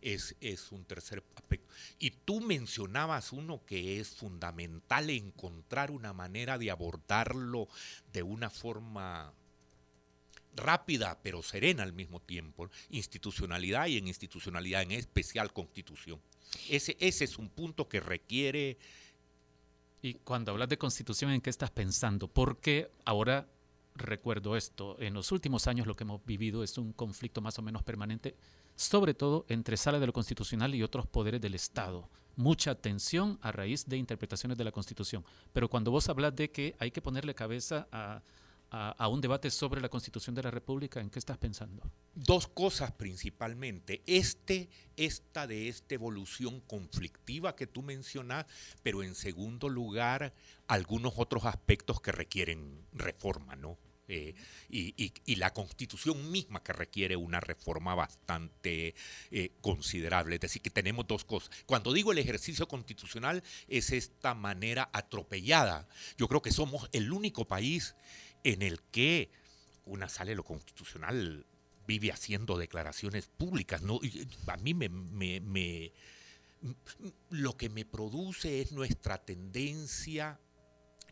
es, es un tercer aspecto. Y tú mencionabas uno que es fundamental encontrar una manera de abordarlo de una forma rápida pero serena al mismo tiempo, institucionalidad y en institucionalidad en especial constitución. Ese, ese es un punto que requiere... Y cuando hablas de constitución, ¿en qué estás pensando? Porque ahora recuerdo esto, en los últimos años lo que hemos vivido es un conflicto más o menos permanente, sobre todo entre Sala de lo Constitucional y otros poderes del Estado. Mucha tensión a raíz de interpretaciones de la Constitución. Pero cuando vos hablas de que hay que ponerle cabeza a, a, un debate sobre la Constitución de la República, ¿en qué estás pensando? Dos cosas principalmente. Este, esta de esta evolución conflictiva que tú mencionas, pero en segundo lugar, algunos otros aspectos que requieren reforma, ¿no? Eh, y, la constitución misma que requiere una reforma bastante eh, considerable. Es decir, que tenemos dos cosas. Cuando digo el ejercicio constitucional es esta manera atropellada. Yo creo que somos el único país en el que una sala de lo constitucional vive haciendo declaraciones públicas. ¿no? A mí me, lo que me produce es nuestra tendencia,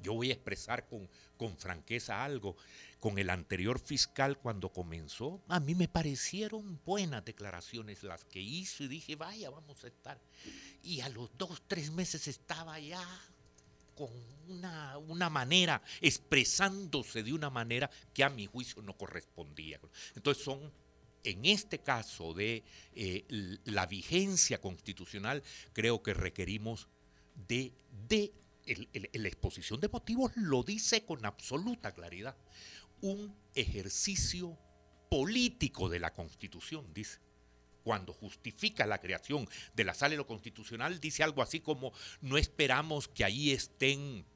yo voy a expresar con, con franqueza algo, con el anterior fiscal cuando comenzó, a mí me parecieron buenas declaraciones las que hizo y dije, vaya, vamos a estar. Y a los dos, tres meses estaba ya con una, una, manera, expresándose de una manera que a mi juicio no correspondía. Entonces son, en este caso de eh, la vigencia constitucional, creo que requerimos de, de la exposición de motivos lo dice con absoluta claridad, un ejercicio político de la constitución, dice cuando justifica la creación de la sala de lo constitucional, dice algo así como, no esperamos que ahí estén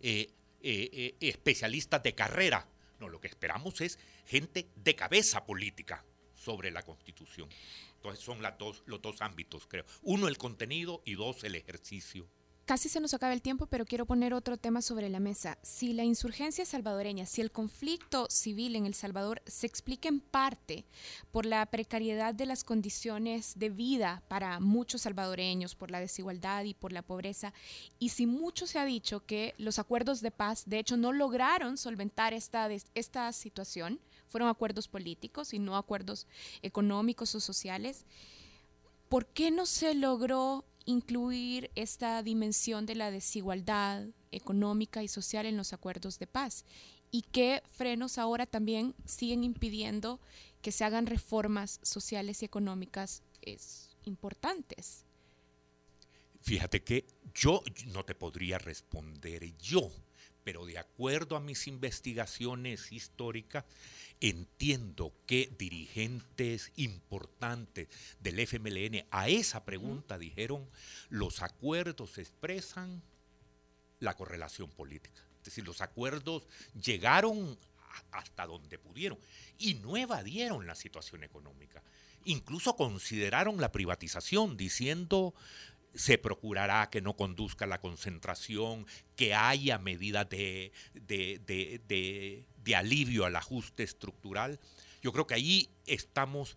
eh, eh, eh, especialistas de carrera, no, lo que esperamos es gente de cabeza política sobre la constitución. Entonces son los dos ámbitos, creo. Uno, el contenido y dos, el ejercicio Casi se nos acaba el tiempo, pero quiero poner otro tema sobre la mesa. Si la insurgencia salvadoreña, si el conflicto civil en El Salvador se explica en parte por la precariedad de las condiciones de vida para muchos salvadoreños, por la desigualdad y por la pobreza, y si mucho se ha dicho que los acuerdos de paz, de hecho, no lograron solventar esta, esta situación, fueron acuerdos políticos y no acuerdos económicos o sociales, ¿por qué no se logró incluir esta dimensión de la desigualdad económica y social en los acuerdos de paz y qué frenos ahora también siguen impidiendo que se hagan reformas sociales y económicas es, importantes. Fíjate que yo no te podría responder yo, pero de acuerdo a mis investigaciones históricas, entiendo que dirigentes importantes del FMLN a esa pregunta dijeron, los acuerdos expresan la correlación política. Es decir, los acuerdos llegaron hasta donde pudieron y no evadieron la situación económica. Incluso consideraron la privatización diciendo se procurará que no conduzca a la concentración, que haya medidas de, de, alivio al ajuste estructural. Yo creo que ahí estamos,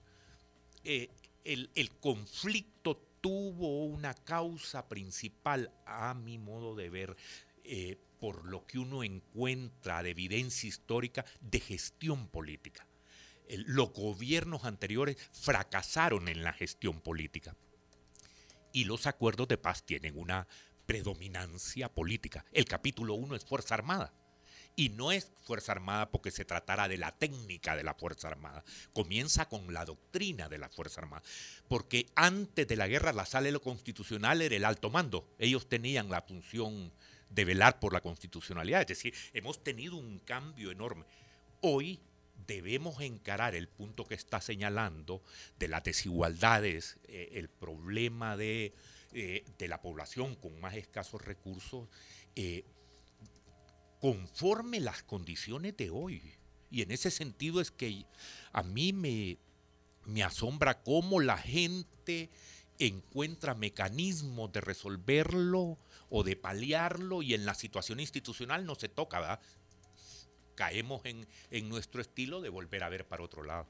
eh, el, conflicto tuvo una causa principal, a mi modo de ver, eh, por lo que uno encuentra de evidencia histórica de gestión política. los gobiernos anteriores fracasaron en la gestión política y los acuerdos de paz tienen una predominancia política. El capítulo 1 es Fuerza Armada. Y no es Fuerza Armada porque se tratara de la técnica de la Fuerza Armada. Comienza con la doctrina de la Fuerza Armada. Porque antes de la guerra la sala de lo constitucional era el alto mando. Ellos tenían la función de velar por la constitucionalidad. Es decir, hemos tenido un cambio enorme. Hoy debemos encarar el punto que está señalando de las desigualdades, eh, el problema de, eh, de, la población con más escasos recursos, eh, conforme las condiciones de hoy. Y en ese sentido es que a mí me, me asombra cómo la gente encuentra mecanismos de resolverlo o de paliarlo y en la situación institucional no se toca, ¿verdad? Caemos en, nuestro estilo de volver a ver para otro lado.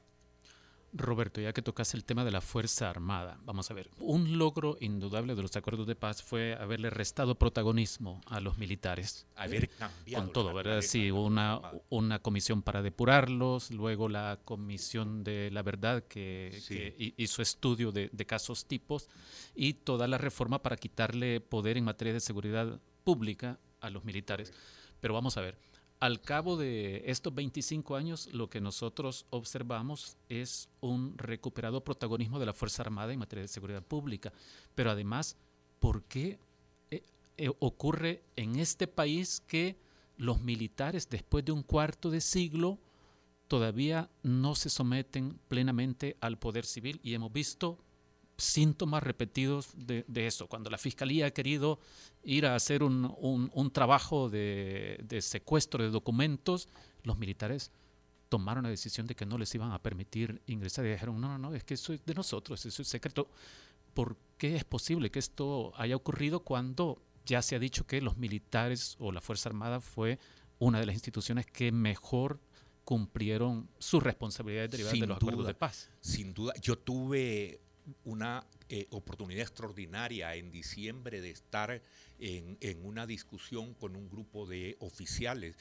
Roberto, ya que tocas el tema de la Fuerza Armada, vamos a ver, un logro indudable de los acuerdos de paz fue haberle restado protagonismo a los militares. Haber cambiado. Con todo, ¿verdad? Sí, una, una comisión para depurarlos, luego la comisión de la verdad que, hizo estudio de, de casos tipos y toda la reforma para quitarle poder en materia de seguridad pública a los militares. Pero vamos a ver, al cabo de estos 25 años, lo que nosotros observamos es un recuperado protagonismo de la Fuerza Armada en materia de seguridad pública. Pero además, ¿por qué eh, eh, ocurre en este país que los militares, después de un cuarto de siglo, todavía no se someten plenamente al poder civil? Y hemos visto síntomas repetidos de, eso. Cuando la fiscalía ha querido ir a hacer un, trabajo de, secuestro de documentos, los militares tomaron la decisión de que no les iban a permitir ingresar y dijeron, no, no, no, es que eso es de nosotros, eso es secreto. ¿Por qué es posible que esto haya ocurrido cuando ya se ha dicho que los militares o la Fuerza Armada fue una de las instituciones que mejor cumplieron sus responsabilidades derivadas de los acuerdos de paz? Sin duda, yo tuve una eh, oportunidad extraordinaria en diciembre de estar en, una discusión con un grupo de oficiales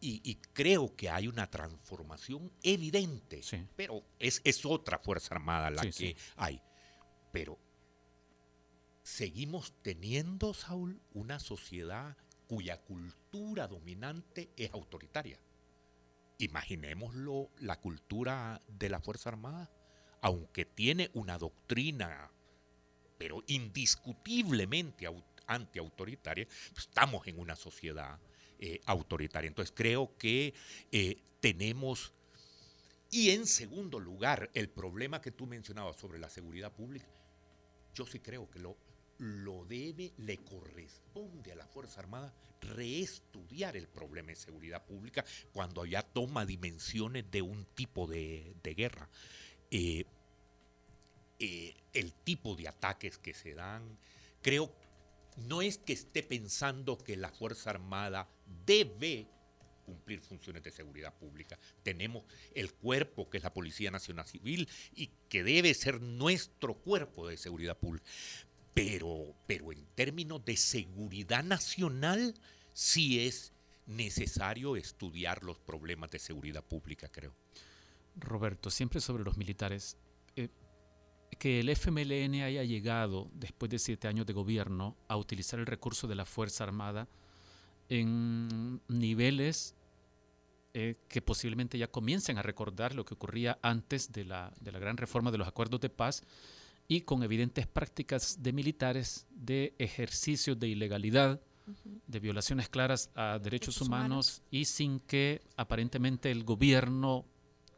y, creo que hay una transformación evidente, pero es, es, otra Fuerza Armada la que hay. Pero seguimos teniendo, Saúl, una sociedad cuya cultura dominante es autoritaria. Imaginémoslo la cultura de la Fuerza Armada aunque tiene una doctrina, pero indiscutiblemente antiautoritaria, pues, estamos en una sociedad eh, autoritaria. Entonces creo que eh, tenemos... Y en segundo lugar, el problema que tú mencionabas sobre la seguridad pública, yo sí creo que lo, lo debe, le corresponde a la Fuerza Armada reestudiar el problema de seguridad pública cuando ya toma dimensiones de un tipo de, guerra. Eh, eh, el tipo de ataques que se dan. Creo, no es que esté pensando que la Fuerza Armada debe cumplir funciones de seguridad pública. Tenemos el cuerpo que es la Policía Nacional Civil y que debe ser nuestro cuerpo de seguridad pública. Pero, pero en términos de seguridad nacional, sí es necesario estudiar los problemas de seguridad pública, creo. Roberto, siempre sobre los militares. Eh, que el FMLN haya llegado, después de siete años de gobierno, a utilizar el recurso de la Fuerza Armada en niveles eh, que posiblemente ya comiencen a recordar lo que ocurría antes de la, de la gran reforma de los acuerdos de paz y con evidentes prácticas de militares de ejercicios de ilegalidad, de violaciones claras a derechos humanos y sin que aparentemente el gobierno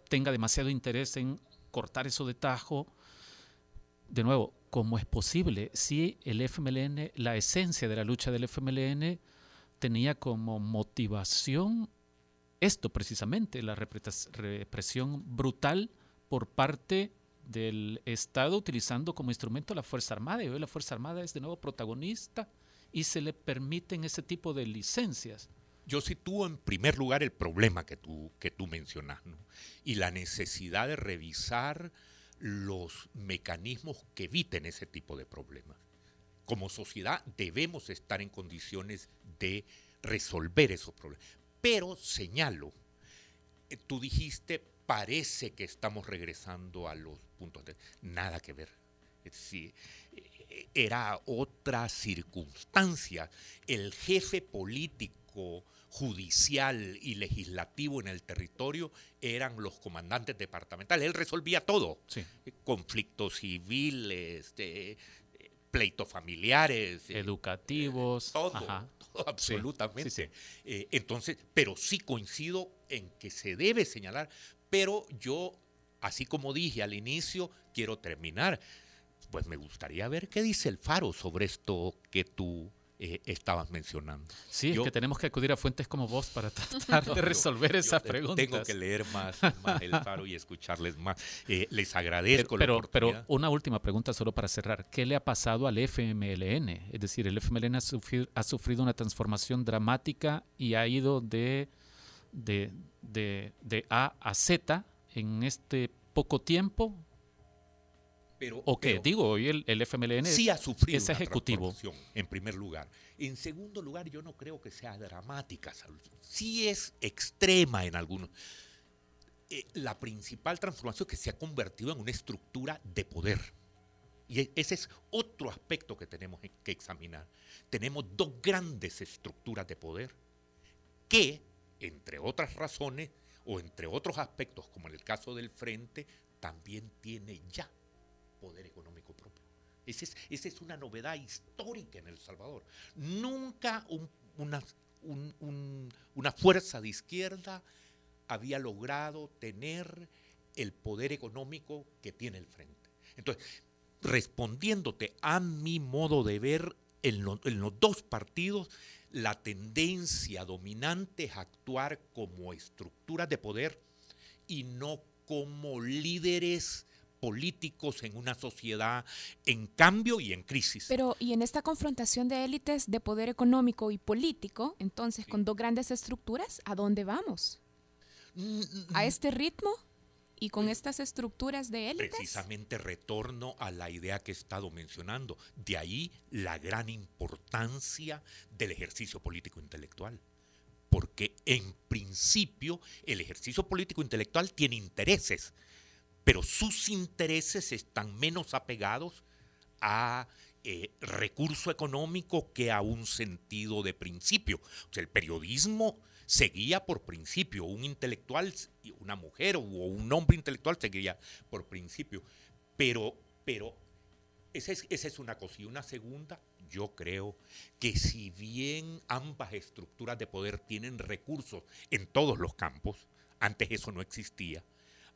tenga demasiado interés en cortar eso de tajo. De nuevo, ¿cómo es posible si el FMLN, la esencia de la lucha del FMLN tenía como motivación esto precisamente, la represión brutal por parte del Estado utilizando como instrumento la Fuerza Armada y hoy la Fuerza Armada es de nuevo protagonista y se le permiten ese tipo de licencias. Yo sitúo en primer lugar el problema que tú, que tú mencionas y la necesidad de revisar los mecanismos que eviten ese tipo de problemas. Como sociedad debemos estar en condiciones de resolver esos problemas. Pero señalo, eh, tú dijiste, parece que estamos regresando a los puntos de... Nada que ver. Eh, era otra circunstancia. El jefe político judicial y legislativo en el territorio eran los comandantes departamentales. Él resolvía todo. Conflictos civiles, pleitos familiares. Eh, Educativos. todo, absolutamente. Eh, entonces, pero sí coincido en que se debe señalar, pero yo, así como dije al inicio, quiero terminar. Pues me gustaría ver qué dice el Faro sobre esto que tú eh, estabas mencionando. Sí, es que tenemos que acudir a fuentes como vos para tratar de resolver esas preguntas. Tengo que leer más, el faro y escucharles más. Eh, les agradezco pero, la Pero una última pregunta solo para cerrar. ¿Qué le ha pasado al FMLN? Es decir, el FMLN ha sufrido, ha sufrido una transformación dramática y ha ido de, de, de, de A a Z en este poco tiempo. Pero, ¿O Digo, hoy el, el FMLN sí ha sufrido es ejecutivo. en primer lugar. En segundo lugar, yo no creo que sea dramática. Sí es extrema en algunos. Eh, la principal transformación es que se ha convertido en una estructura de poder. Y e- ese es otro aspecto que tenemos que examinar. Tenemos dos grandes estructuras de poder que, entre otras razones o entre otros aspectos, como en el caso del Frente, también tiene ya poder económico propio. Esa es, una novedad histórica en El Salvador. Nunca un- una, un- un- una fuerza de izquierda había logrado tener el poder económico que tiene el Frente. Entonces, respondiéndote a mi modo de ver en, en los dos partidos, la tendencia dominante es actuar como estructuras de poder y no como líderes políticos en una sociedad en cambio y en crisis. Pero, y en esta confrontación de élites de poder económico y político, entonces, Sí. con dos grandes estructuras, ¿a dónde vamos? Mm, ¿A este ritmo? ¿Y con estas estructuras de élites? Precisamente retorno a la idea que he estado mencionando. De ahí la gran importancia del ejercicio político intelectual. Porque en principio el ejercicio político intelectual tiene intereses, pero sus intereses están menos apegados a eh, recurso económico que a un sentido de principio. O sea, el periodismo seguía por principio, un intelectual, una mujer o un hombre intelectual seguía por principio, pero, pero esa es, esa es una cosa. Y una segunda, yo creo que si bien ambas estructuras de poder tienen recursos en todos los campos, antes eso no existía,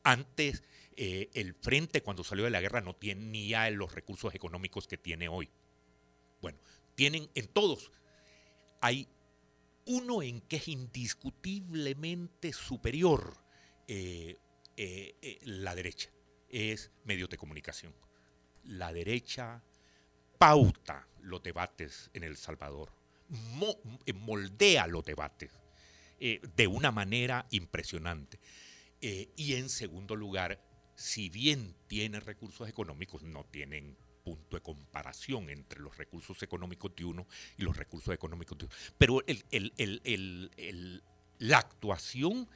antes eh, el frente cuando salió de la guerra no tenía los recursos económicos que tiene hoy. Bueno, tienen en todos. Hay uno en que es indiscutiblemente superior eh, eh, la derecha, es medios de comunicación. La derecha pauta los debates en El Salvador, mo- moldea los debates de una manera impresionante. Eh, y en segundo lugar, si bien tiene recursos económicos, no tienen punto de comparación entre los recursos económicos de uno y los recursos económicos de otro. Pero la actuación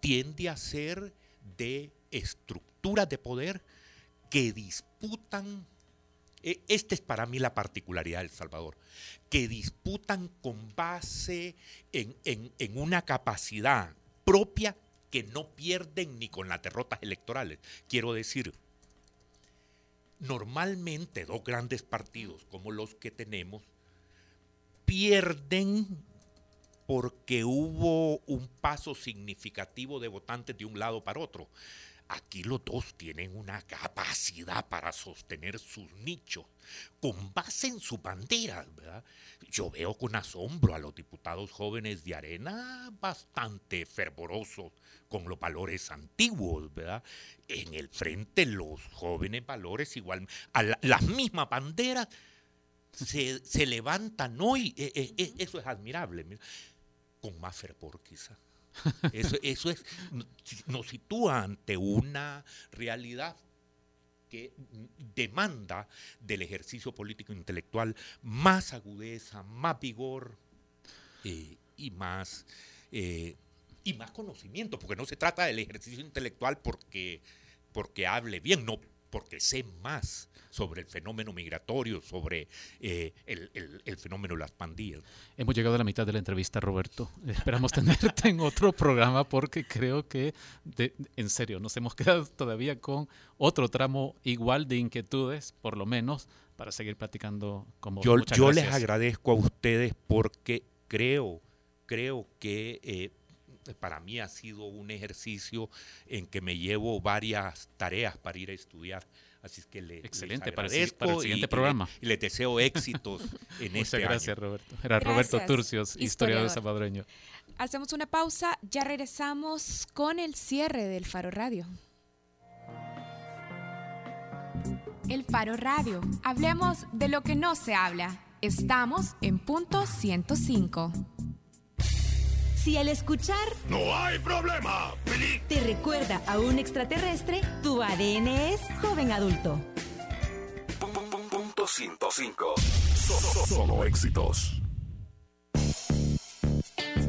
tiende a ser de estructuras de poder que disputan, eh, esta es para mí la particularidad de El Salvador, que disputan con base en- en una capacidad propia que no pierden ni con las derrotas electorales. Quiero decir, normalmente dos grandes partidos como los que tenemos pierden porque hubo un paso significativo de votantes de un lado para otro. Aquí los dos tienen una capacidad para sostener sus nichos con base en sus banderas, ¿verdad? Yo veo con asombro a los diputados jóvenes de Arena bastante fervorosos con los valores antiguos, ¿verdad? En el frente los jóvenes valores igual, a la- las mismas banderas se, se levantan hoy, eh, eh, eh, eso es admirable, mira, con más fervor quizá. Eso, eso es, nos sitúa ante una realidad que demanda del ejercicio político intelectual más agudeza, más vigor eh, y más eh, y más conocimiento, porque no se trata del ejercicio intelectual porque, porque hable bien, no porque sé más sobre el fenómeno migratorio, sobre eh, el, el- el fenómeno de las pandillas. Hemos llegado a la mitad de la entrevista, Roberto. Esperamos tenerte en otro programa porque creo que, de- en serio, nos hemos quedado todavía con otro tramo igual de inquietudes, por lo menos, para seguir platicando con vos. Yo, Muchas yo les agradezco a ustedes porque creo, creo que eh, para mí ha sido un ejercicio en que me llevo varias tareas para ir a estudiar. Así es que le, les Excelente, para el agradezco para el y- siguiente y le- programa. Y les deseo éxitos en Muchas este gracias, año. Roberto. Era Roberto Gracias, Turcios, historiador historiador. salvadoreño. Hacemos una pausa, ya regresamos con el cierre del Faro Radio. El Faro Radio. Hablemos de lo que no se habla. Estamos en punto 105. Si al escuchar ¡No hay problema! te recuerda a un extraterrestre, tu ADN es joven adulto. Punto 105. Solo, solo éxitos.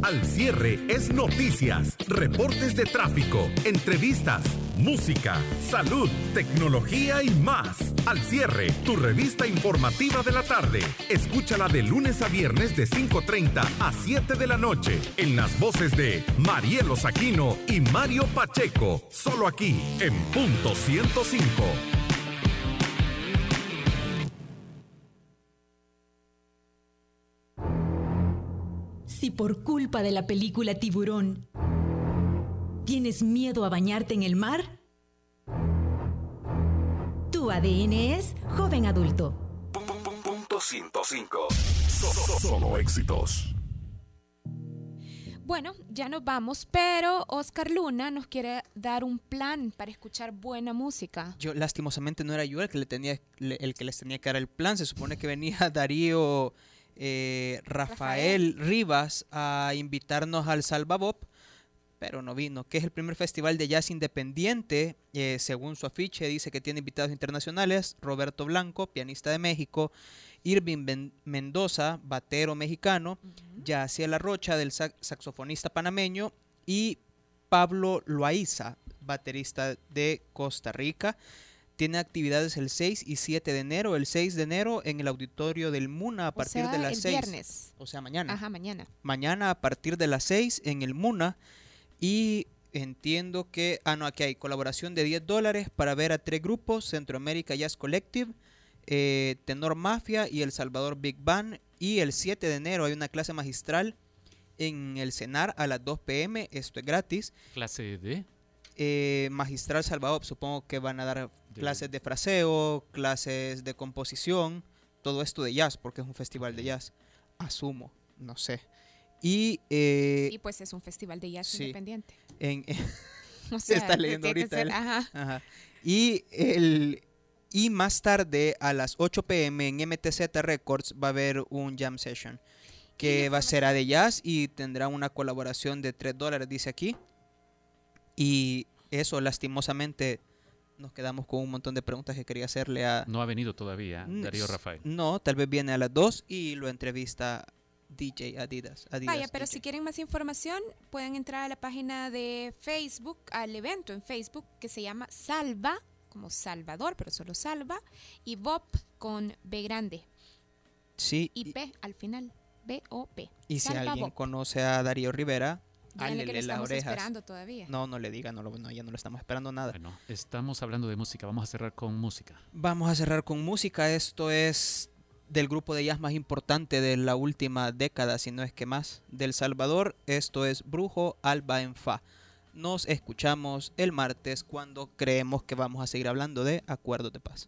Al cierre es noticias, reportes de tráfico, entrevistas, música, salud, tecnología y más. Al cierre, tu revista informativa de la tarde. Escúchala de lunes a viernes de 5.30 a 7 de la noche en las voces de Marielo Saquino y Mario Pacheco. Solo aquí en punto 105. Si por culpa de la película Tiburón tienes miedo a bañarte en el mar, tu ADN es joven adulto. Punto 105. Solo, solo éxitos. Bueno, ya nos vamos, pero Oscar Luna nos quiere dar un plan para escuchar buena música. Yo, lastimosamente, no era yo el que, le tenía, le- el que les tenía que dar el plan. Se supone que venía Darío eh, Rafael, Rivas a invitarnos al Salvabop, pero no vino. Que es el primer festival de jazz independiente. eh, según su afiche, dice que tiene invitados internacionales: Roberto Blanco, pianista de México, Irving Ben- Mendoza, batero mexicano, Yaciel Rocha, del sax- saxofonista panameño, y Pablo Loaiza, baterista de Costa Rica. Tiene actividades el 6 y 7 de enero. El 6 de enero en el auditorio del MUNA a O partir sea, de las el 6. viernes. O sea, mañana. Ajá, mañana. Mañana a partir de las 6 en el MUNA. Y entiendo que, ah, no, aquí hay colaboración de 10 dólares para ver a tres grupos, Centroamérica Jazz Collective, eh, Tenor Mafia y El Salvador Big Band. Y el 7 de enero hay una clase magistral en el CENAR a las 2 pm, esto es gratis. Clase D. Eh, magistral Salvador, supongo que van a dar clases de fraseo, clases de composición, todo esto de jazz, porque es un festival de jazz. Asumo, no sé. Y eh, Sí, pues es un festival de jazz sí. independiente. en, O se sea, está leyendo ahorita. ser- él. ajá. Ajá. Y el y más tarde a las 8 pm en MTZ Records va a haber un jam session que va a ser a de jazz y tendrá una colaboración de 3 dólares, dice aquí. Y eso, lastimosamente, nos quedamos con un montón de preguntas que quería hacerle a... No ha venido todavía Darío Rafael. No, tal vez viene a las 2 y lo entrevista DJ Adidas. Adidas Vaya, pero DJ. si quieren más información, pueden entrar a la página de Facebook, al evento en Facebook que se llama Salva, como Salvador, pero solo Salva, y Bob con B grande Sí, y P al final. B-O-P. y si alguien Bob. conoce a Darío Rivera, lo las estamos orejas. esperando todavía. No, no le diga, no, lo- no, ya no lo estamos esperando nada. Bueno, estamos hablando de música. Vamos a cerrar con música. Vamos a cerrar con música. Esto es del grupo de jazz más importante de la última década, si no es que más, del Salvador. Esto es Brujo Alba en Fa. Nos escuchamos el martes cuando creemos que vamos a seguir hablando de acuerdos de paz.